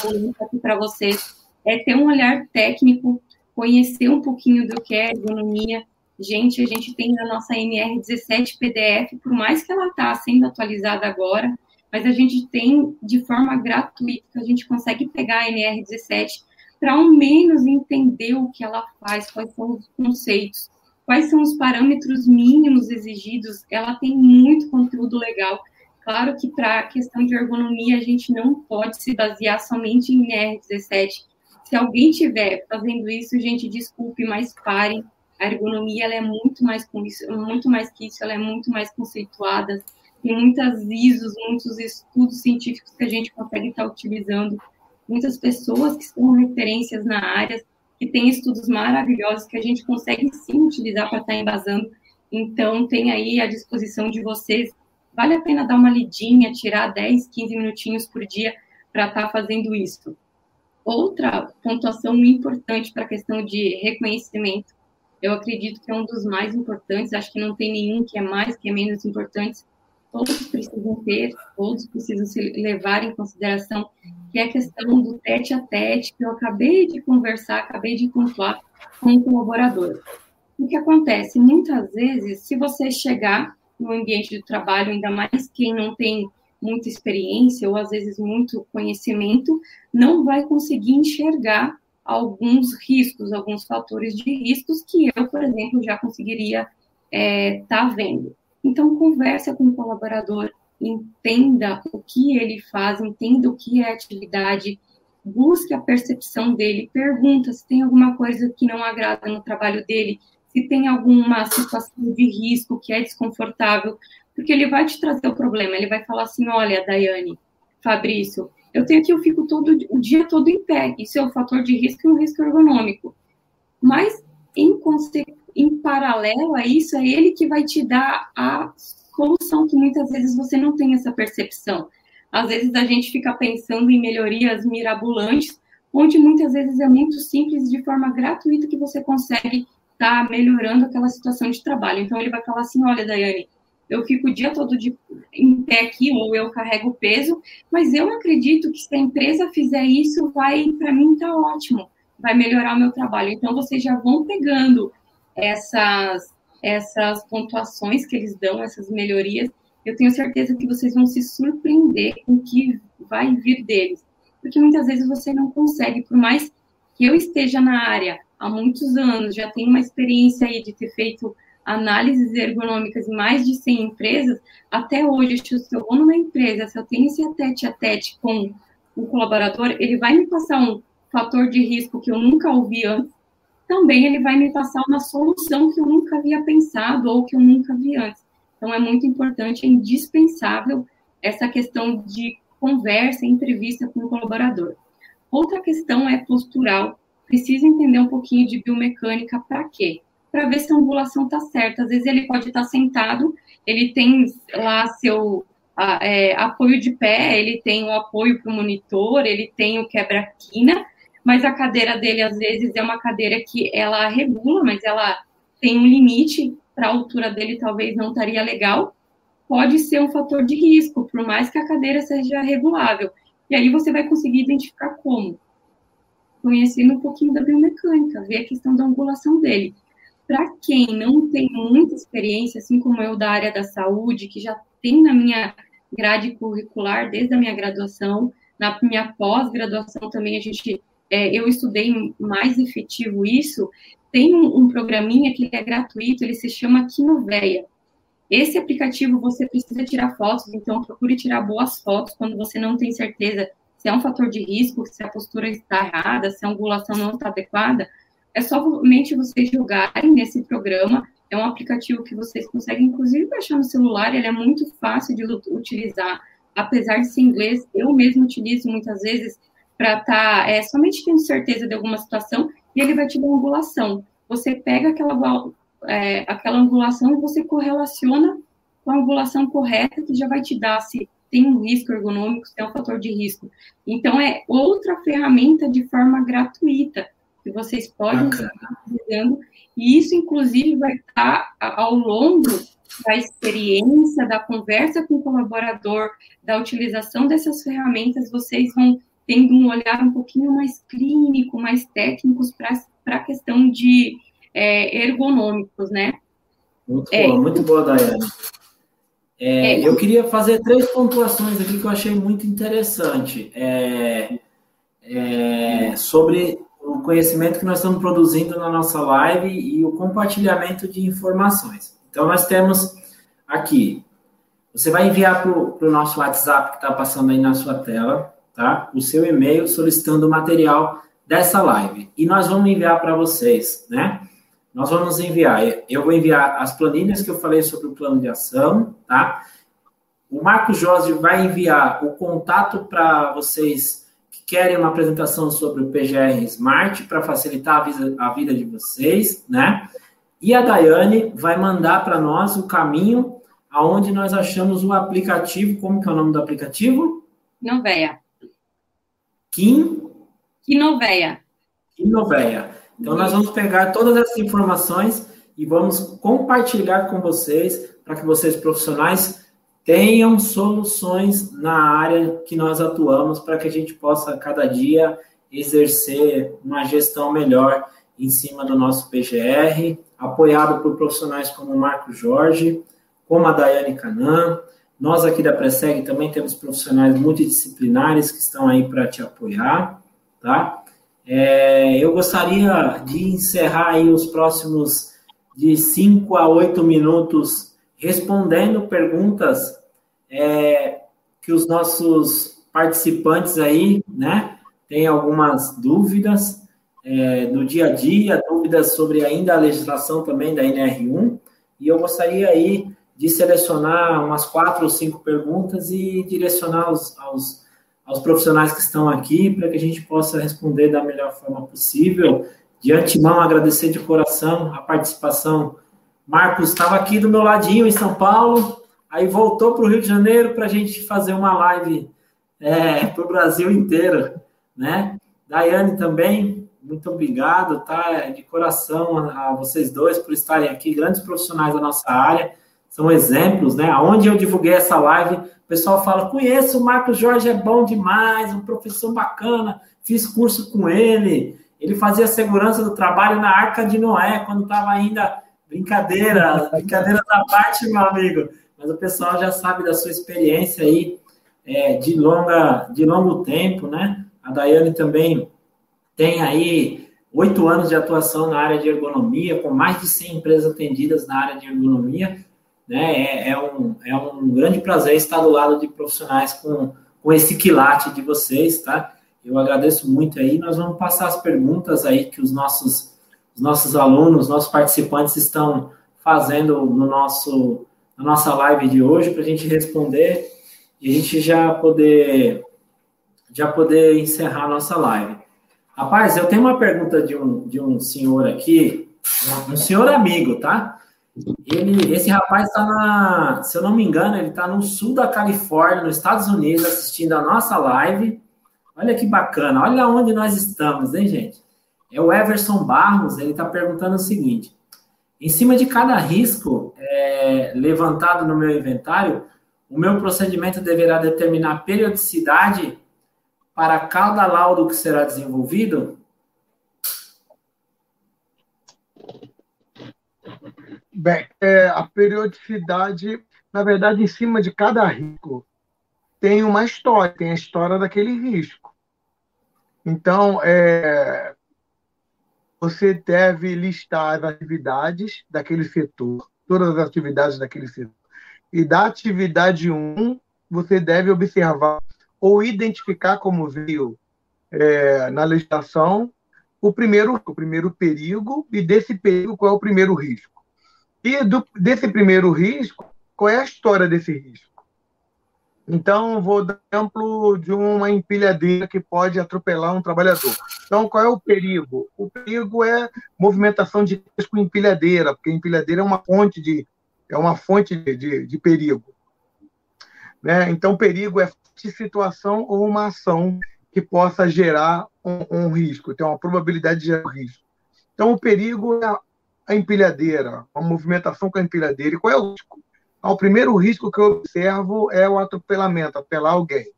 como aqui para vocês. É ter um olhar técnico, conhecer um pouquinho do que é ergonomia. Gente, a gente tem a nossa NR17 PDF, por mais que ela está sendo atualizada agora, mas a gente tem de forma gratuita, a gente consegue pegar a NR17 para ao menos entender o que ela faz, quais são os conceitos, quais são os parâmetros mínimos exigidos. Ela tem muito conteúdo legal Claro que para a questão de ergonomia, a gente não pode se basear somente em R17. Se alguém estiver fazendo isso, gente, desculpe, mas parem. A ergonomia ela é muito mais, isso, muito mais que isso, ela é muito mais conceituada. Tem muitas ISOs, muitos estudos científicos que a gente consegue estar utilizando. Muitas pessoas que são referências na área, que têm estudos maravilhosos que a gente consegue sim utilizar para estar embasando. Então, tem aí à disposição de vocês vale a pena dar uma lidinha, tirar 10, 15 minutinhos por dia para estar tá fazendo isso. Outra pontuação importante para a questão de reconhecimento, eu acredito que é um dos mais importantes, acho que não tem nenhum que é mais, que é menos importante, todos precisam ter, todos precisam se levar em consideração, que é a questão do tete a tete, que eu acabei de conversar, acabei de pontuar com o colaborador. O que acontece? Muitas vezes, se você chegar no ambiente de trabalho, ainda mais quem não tem muita experiência ou às vezes muito conhecimento, não vai conseguir enxergar alguns riscos, alguns fatores de riscos que eu, por exemplo, já conseguiria estar é, tá vendo. Então, conversa com o colaborador, entenda o que ele faz, entenda o que é atividade, busque a percepção dele, pergunta se tem alguma coisa que não agrada no trabalho dele, se tem alguma situação de risco que é desconfortável, porque ele vai te trazer o problema, ele vai falar assim, olha, Daiane, Fabrício, eu tenho aqui, eu fico todo o dia todo em pé, isso é um fator de risco e um risco ergonômico. Mas, em, em paralelo a isso, é ele que vai te dar a solução, que muitas vezes você não tem essa percepção. Às vezes a gente fica pensando em melhorias mirabolantes, onde muitas vezes é muito simples, de forma gratuita, que você consegue está melhorando aquela situação de trabalho. Então, ele vai falar assim: olha, Daiane, eu fico o dia todo de, em pé aqui, ou eu carrego peso, mas eu acredito que se a empresa fizer isso, vai, para mim, tá ótimo, vai melhorar o meu trabalho. Então, vocês já vão pegando essas, essas pontuações que eles dão, essas melhorias. Eu tenho certeza que vocês vão se surpreender com o que vai vir deles. Porque muitas vezes você não consegue, por mais que eu esteja na área há muitos anos, já tenho uma experiência aí de ter feito análises ergonômicas em mais de 100 empresas, até hoje, se eu vou numa empresa, se eu tenho esse tete a tete com o colaborador, ele vai me passar um fator de risco que eu nunca ouvi antes, também ele vai me passar uma solução que eu nunca havia pensado ou que eu nunca vi antes. Então, é muito importante, é indispensável essa questão de conversa, entrevista com o colaborador. Outra questão é postural. Precisa entender um pouquinho de biomecânica para quê? Para ver se a angulação está certa. Às vezes ele pode estar tá sentado, ele tem lá seu é, apoio de pé, ele tem o apoio para o monitor, ele tem o quebra-quina, mas a cadeira dele às vezes é uma cadeira que ela regula, mas ela tem um limite para a altura dele, talvez não estaria legal pode ser um fator de risco, por mais que a cadeira seja regulável. E aí você vai conseguir identificar como? Conhecendo um pouquinho da biomecânica, ver a questão da angulação dele. Para quem não tem muita experiência, assim como eu da área da saúde, que já tem na minha grade curricular desde a minha graduação, na minha pós-graduação também a gente, é, eu estudei mais efetivo isso. Tem um, um programinha que é gratuito, ele se chama Quinoveia. Esse aplicativo você precisa tirar fotos, então procure tirar boas fotos quando você não tem certeza se é um fator de risco, se a postura está errada, se a angulação não está adequada. É somente vocês jogarem nesse programa. É um aplicativo que vocês conseguem, inclusive, baixar no celular. Ele é muito fácil de utilizar, apesar de ser inglês. Eu mesmo utilizo muitas vezes para estar tá, é, somente tendo certeza de alguma situação e ele vai te dar uma angulação. Você pega aquela é, aquela angulação e você correlaciona com a angulação correta, que já vai te dar se tem um risco ergonômico, é um fator de risco. Então, é outra ferramenta de forma gratuita que vocês podem estar utilizando, e isso, inclusive, vai estar ao longo da experiência, da conversa com o colaborador, da utilização dessas ferramentas, vocês vão tendo um olhar um pouquinho mais clínico, mais técnicos para a questão de é, ergonômicos, né? Muito é, boa, muito boa, Daiane. É, é, eu queria fazer três pontuações aqui que eu achei muito interessante é, é, sobre o conhecimento que nós estamos produzindo na nossa live e o compartilhamento de informações. Então, nós temos aqui, você vai enviar para o nosso WhatsApp que está passando aí na sua tela, tá? O seu e-mail solicitando o material dessa live. E nós vamos enviar para vocês, né? Nós vamos enviar, eu vou enviar as planilhas que eu falei sobre o plano de ação, tá? O Marco Jorge vai enviar o contato para vocês que querem uma apresentação sobre o PGR Smart para facilitar a vida, de vocês, né? E a Daiane vai mandar para nós o caminho aonde nós achamos o aplicativo, como que é o nome do aplicativo? Noveia. Kim? Quinoveia. Quinoveia. Então, nós vamos pegar todas essas informações e vamos compartilhar com vocês para que vocês profissionais tenham soluções na área que nós atuamos para que a gente possa cada dia exercer uma gestão melhor em cima do nosso PGR, apoiado por profissionais como o Marco Jorge, como a Daiane Canan. Nós aqui da Preseg também temos profissionais multidisciplinares que estão aí para te apoiar, tá? É, eu gostaria de encerrar aí os próximos de 5 a 8 minutos respondendo perguntas é, que os nossos participantes aí, né, têm algumas dúvidas é, dia a dia, dúvidas sobre ainda a legislação também da NR1, e eu gostaria aí de selecionar umas quatro ou cinco perguntas e direcionar aos, aos aos profissionais que estão aqui para que a gente possa responder da melhor forma possível. De antemão, agradecer de coração a participação. Marcos estava aqui do meu ladinho em São Paulo, aí voltou para o Rio de Janeiro para a gente fazer uma live é, para o Brasil inteiro, né? Daiane também, muito obrigado, tá? De coração a, a vocês dois por estarem aqui, grandes profissionais da nossa área, são exemplos, né? Onde eu divulguei essa live, pessoal fala: conheço o Marcos Jorge, é bom demais, um professor bacana, fiz curso com ele. Ele fazia segurança do trabalho na Arca de Noé, quando estava ainda. Brincadeira, brincadeira da parte, meu amigo. Mas o pessoal já sabe da sua experiência aí é, de, longa, de longo tempo, né? A Daiane também tem aí oito anos de atuação na área de ergonomia, com mais de 100 empresas atendidas na área de ergonomia né? É, é, um, é um grande prazer estar do lado de profissionais com, com esse quilate de vocês, tá? Eu agradeço muito aí. Nós vamos passar as perguntas aí que os nossos os nossos alunos, nossos participantes estão fazendo no nosso, na nossa live de hoje para a gente responder e a gente já poder já poder encerrar a nossa live. Rapaz, eu tenho uma pergunta de um, de um senhor aqui, um senhor amigo, tá? Ele, esse rapaz está na, se eu não me engano, ele está no sul da Califórnia, nos Estados Unidos, assistindo a nossa live. Olha que bacana, olha onde nós estamos, hein, gente? É o Everson Barros, ele está perguntando o seguinte: em cima de cada risco é, levantado no meu inventário, o meu procedimento deverá determinar a periodicidade para cada laudo que será desenvolvido? Bem, é, a periodicidade, na verdade, em cima de cada risco, tem uma história, tem a história daquele risco. Então, é, você deve listar as atividades daquele setor, todas as atividades daquele setor. E da atividade 1, você deve observar ou identificar como veio é, na legislação o primeiro, o primeiro perigo e desse perigo qual é o primeiro risco. E do, desse primeiro risco, qual é a história desse risco? Então, vou dar exemplo de uma empilhadeira que pode atropelar um trabalhador. Então, qual é o perigo? O perigo é movimentação de risco em empilhadeira, porque empilhadeira é uma fonte de, é uma fonte de, de, de perigo. Né? Então, perigo é situação ou uma ação que possa gerar um, um risco, tem uma probabilidade de gerar um risco. Então, o perigo é a empilhadeira, a movimentação com a empilhadeira. E qual é o risco? o primeiro risco que eu observo é o atropelamento, atropelar alguém.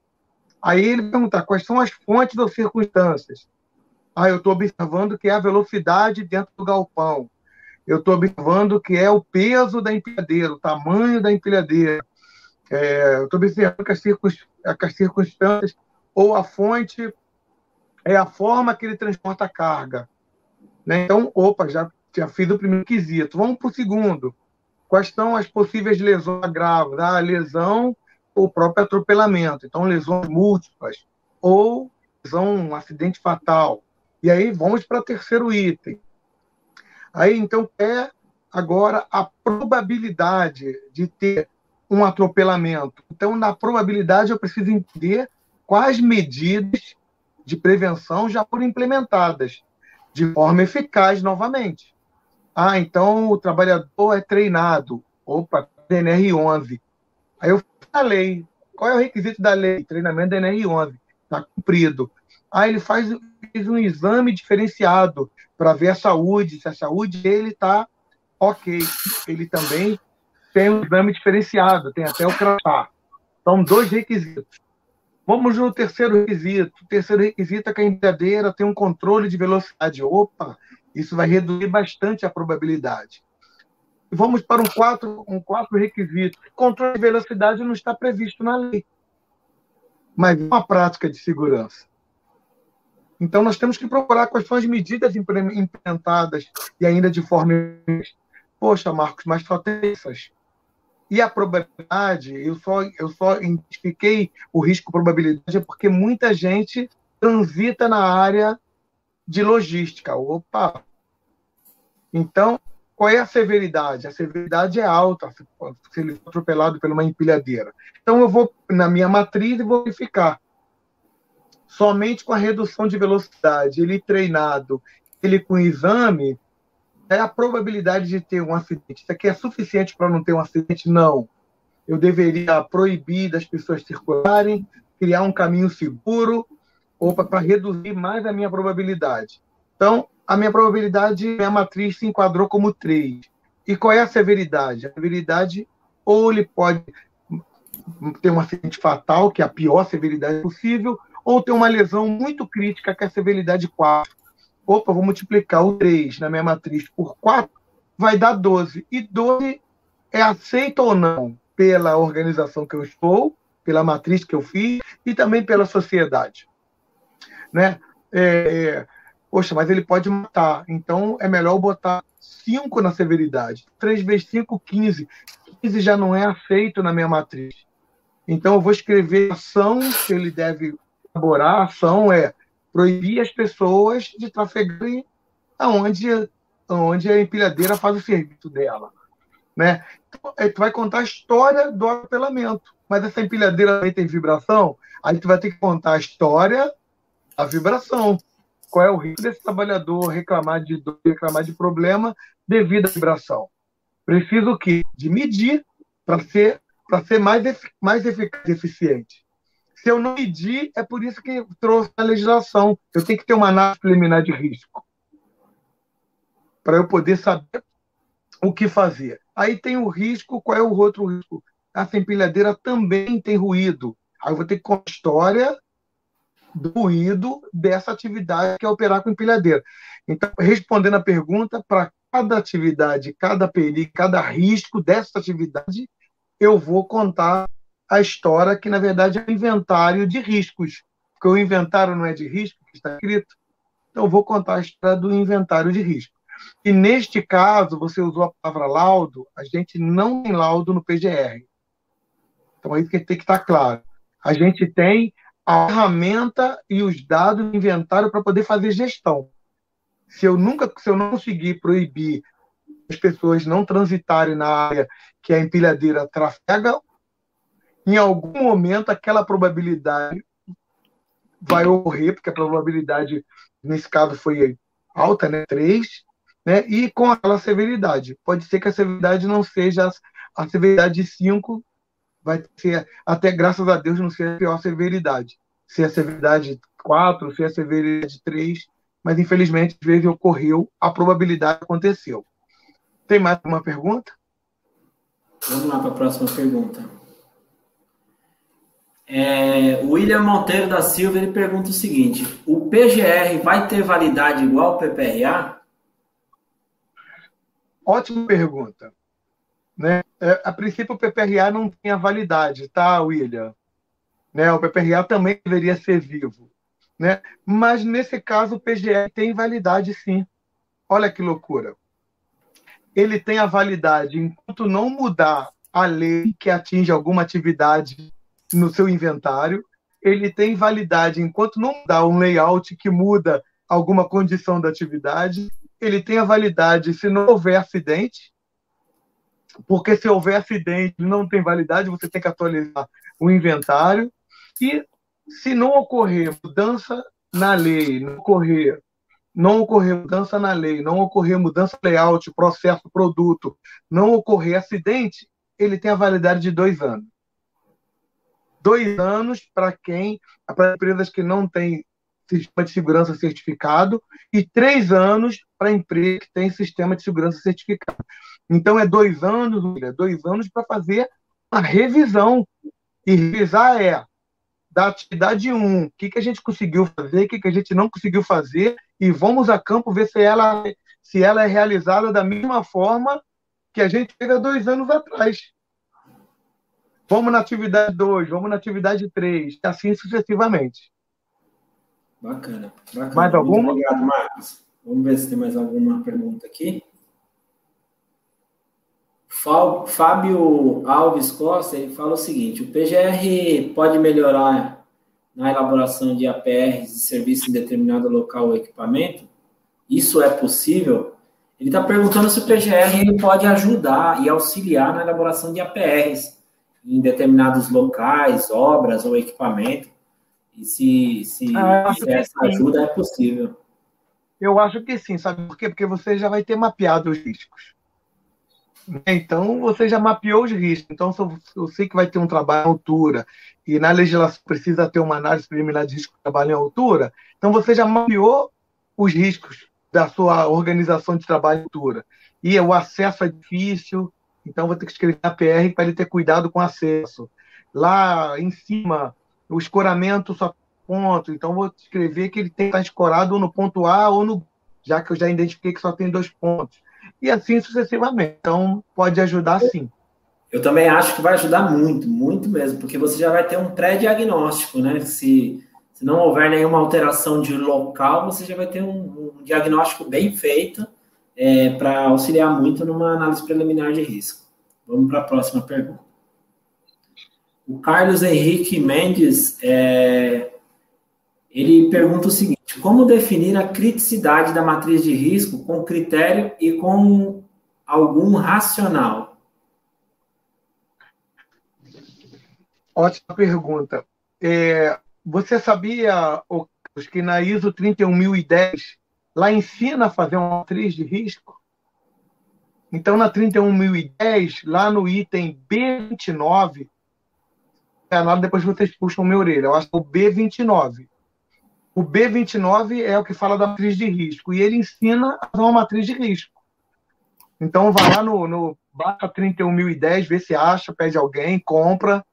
Aí ele pergunta quais são as fontes ou circunstâncias. Ah, eu estou observando que é a velocidade dentro do galpão. Eu estou observando que é o peso da empilhadeira, o tamanho da empilhadeira. É, eu estou observando que as, que as circunstâncias ou a fonte é a forma que ele transporta a carga. Né? Então, opa, já, já fiz o primeiro quesito. Vamos para o segundo. Quais são as possíveis lesões graves? A ah, lesão ou próprio atropelamento. Então, lesões múltiplas ou lesão, um acidente fatal. E aí, vamos para o terceiro item. Aí, então, é agora a probabilidade de ter um atropelamento. Então, na probabilidade, eu preciso entender quais medidas de prevenção já foram implementadas de forma eficaz novamente. Ah, então o trabalhador é treinado. Opa, DNR11. Aí eu falei, qual é o requisito da lei? Treinamento DNR11. Está cumprido. Ah, ele faz, faz um exame diferenciado para ver a saúde, se a saúde dele está ok. Ele também tem um exame diferenciado, tem até o crachá. São dois requisitos. Vamos no terceiro requisito. O terceiro requisito é que a empilhadeira tem um controle de velocidade. Opa, isso vai reduzir bastante a probabilidade. Vamos para um quarto, um quarto requisito. Controle de velocidade não está previsto na lei, mas é uma prática de segurança. Então, nós temos que procurar quais são as medidas implementadas e ainda de forma. Poxa, Marcos, mas só tem essas. E a probabilidade, eu só, eu só identifiquei o risco probabilidade porque muita gente transita na área de logística. Opa! Então, qual é a severidade? A severidade é alta se ele for atropelado por uma empilhadeira. Então, eu vou na minha matriz e vou verificar. Somente com a redução de velocidade, ele treinado, ele com exame, é a probabilidade de ter um acidente. Isso aqui é suficiente para não ter um acidente? Não. Eu deveria proibir das pessoas circularem, criar um caminho seguro, ou para reduzir mais a minha probabilidade. Então, a minha probabilidade, minha matriz se enquadrou como 3. E qual é a severidade? A severidade, ou ele pode ter um acidente fatal, que é a pior severidade possível, ou ter uma lesão muito crítica, que é a severidade 4. Opa, vou multiplicar o 3 na minha matriz por 4, vai dar 12. E 12 é aceito ou não pela organização que eu estou, pela matriz que eu fiz e também pela sociedade né? É, é, poxa, mas ele pode matar. Então é melhor botar 5 na severidade. 3 vezes 5, 15. 15 já não é aceito na minha matriz. Então eu vou escrever ação que ele deve elaborar. Ação é proibir as pessoas de trafegarem aonde onde a empilhadeira faz o serviço dela. Né? Então, tu vai contar a história do apelamento. Mas essa empilhadeira também tem vibração, aí tu vai ter que contar a história da vibração. Qual é o risco desse trabalhador reclamar de dor, reclamar de problema devido à vibração? Preciso o quê? De medir para ser, ser mais, mais eficaz eficiente. Se eu não medir, é por isso que trouxe a legislação. Eu tenho que ter uma análise preliminar de risco. Para eu poder saber o que fazer. Aí tem o risco, qual é o outro risco? Essa empilhadeira também tem ruído. Aí eu vou ter que contar a história do ruído dessa atividade que é operar com empilhadeira. Então, respondendo a pergunta, para cada atividade, cada perigo, cada risco dessa atividade, eu vou contar a história que, na verdade, é um inventário de riscos. Porque o inventário não é de risco, que está escrito. Então, eu vou contar a história do inventário de risco. E neste caso, você usou a palavra laudo, a gente não tem laudo no PGR. Então, é isso que tem que estar claro. A gente tem a ferramenta e os dados do inventário para poder fazer gestão. Se eu nunca, se eu não conseguir proibir as pessoas não transitarem na área que a empilhadeira trafega, em algum momento aquela probabilidade vai ocorrer, porque a probabilidade nesse caso foi alta, né, 3, né, e com aquela severidade. Pode ser que a severidade não seja a severidade de 5, vai ser, até graças a Deus, não ser a pior severidade. Se a severidade 4, se a severidade 3, mas infelizmente, às vezes ocorreu, a probabilidade aconteceu. Tem mais uma pergunta? Vamos lá para a próxima pergunta. É, o William Monteiro da Silva ele pergunta o seguinte: o PGR vai ter validade igual ao PPRA? Ótima pergunta. Né? É, a princípio, o PPRA não tem a validade, tá, William? Né? O PPRA também deveria ser vivo. Né? Mas, nesse caso, o PGR tem validade, sim. Olha que loucura. Ele tem a validade enquanto não mudar a lei que atinge alguma atividade no seu inventário, ele tem validade enquanto não mudar um layout que muda alguma condição da atividade, ele tem a validade se não houver acidente, porque se houver acidente não tem validade, você tem que atualizar o inventário. E se não ocorrer mudança na lei, não ocorrer, não ocorrer mudança na lei, não ocorrer mudança layout, processo, produto, não ocorrer acidente, ele tem a validade de dois anos. Dois anos para quem, para empresas que não têm sistema de segurança certificado e três anos para empresa que tem sistema de segurança certificado. Então, é dois anos, dois anos para fazer a revisão. E revisar é da atividade 1, o que, que a gente conseguiu fazer, o que, que a gente não conseguiu fazer, e vamos a campo ver se ela, se ela é realizada da mesma forma que a gente fez há dois anos atrás. Vamos na atividade 2, vamos na atividade 3, assim sucessivamente. Bacana, bacana. Mais alguma? Muito obrigado, Marcos. Vamos ver se tem mais alguma pergunta aqui. Fábio Alves Costa ele fala o seguinte: o PGR pode melhorar na elaboração de APRs de serviço em determinado local ou equipamento? Isso é possível? Ele está perguntando se o PGR ele pode ajudar e auxiliar na elaboração de APRs em determinados locais, obras ou equipamento. E se, se, ah, se essa ajuda é possível. Eu acho que sim, sabe por quê? Porque você já vai ter mapeado os riscos. Então, você já mapeou os riscos. Então, se eu sei que vai ter um trabalho em altura e na legislação precisa ter uma análise preliminar de risco de trabalho em altura, então você já mapeou os riscos da sua organização de trabalho em altura. E o acesso é difícil, então vou ter que escrever na PR para ele ter cuidado com o acesso. Lá em cima, o escoramento só ponto, então vou escrever que ele tem que estar escorado no ponto A ou no já que eu já identifiquei que só tem dois pontos e assim sucessivamente. Então, pode ajudar sim. Eu também acho que vai ajudar muito, muito mesmo, porque você já vai ter um pré-diagnóstico, né? Se, se não houver nenhuma alteração de local, você já vai ter um, um diagnóstico bem feito é, para auxiliar muito numa análise preliminar de risco. Vamos para a próxima pergunta. O Carlos Henrique Mendes, é, ele pergunta o seguinte: Como definir a criticidade da matriz de risco com critério e com algum racional? Ótima pergunta. É, você sabia que na ISO 31010 lá ensina a fazer uma matriz de risco? Então, na 31010, lá no item B29, é, depois vocês puxam minha orelha, eu acho que é o B29. O B29 é o que fala da matriz de risco, e ele ensina a uma matriz de risco. Então, vai lá no, no baixa 31010, vê se acha, pede alguém, compra,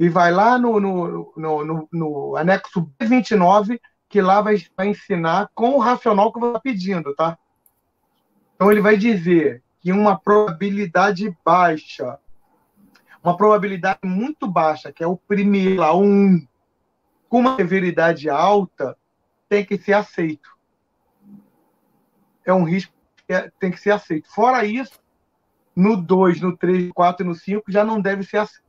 e vai lá no, no, no, no, no anexo B29, que lá vai, vai ensinar com o racional que você está pedindo, tá? Então, ele vai dizer que uma probabilidade baixa, uma probabilidade muito baixa, que é o primeiro, lá, um, com uma severidade alta, tem que ser aceito. É um risco que é, tem que ser aceito. Fora isso, no 2, no 3, no 4 e no 5 já não deve ser aceito.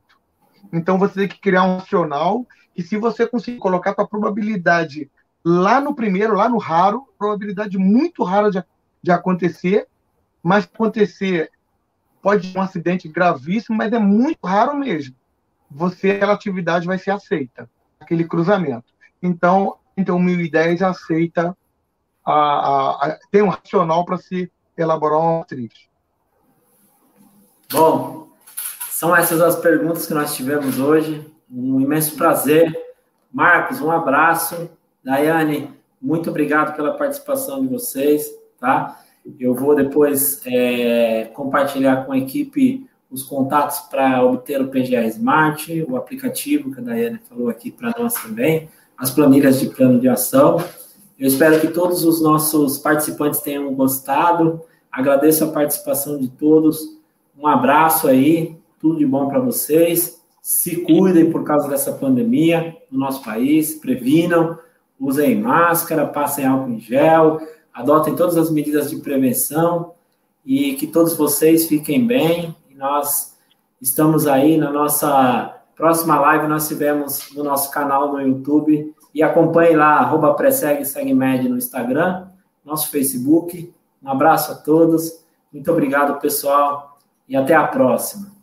Então você tem que criar um racional que se você conseguir colocar a probabilidade lá no primeiro, lá no raro, probabilidade muito rara de, de acontecer, mas acontecer pode ser um acidente gravíssimo, mas é muito raro mesmo. Você, aquela atividade vai ser aceita, aquele cruzamento. Então, então 1010 aceita, a, a, a, tem um racional para se elaborar uma matriz. Bom, são essas as perguntas que nós tivemos hoje. Um imenso prazer. Marcos, um abraço. Daiane, muito obrigado pela participação de vocês, tá? Eu vou depois é, compartilhar com a equipe os contatos para obter o PGA Smart, o aplicativo que a Daiane falou aqui para nós também, as planilhas de plano de ação. Eu espero que todos os nossos participantes tenham gostado. Agradeço a participação de todos. Um abraço aí, tudo de bom para vocês. Se cuidem por causa dessa pandemia no nosso país, previnam, usem máscara, passem álcool em gel adotem todas as medidas de prevenção e que todos vocês fiquem bem. Nós estamos aí na nossa próxima live, nós tivemos no nosso canal no YouTube e acompanhe lá, arroba Pressegue no Instagram, nosso Facebook. Um abraço a todos, muito obrigado, pessoal, e até a próxima.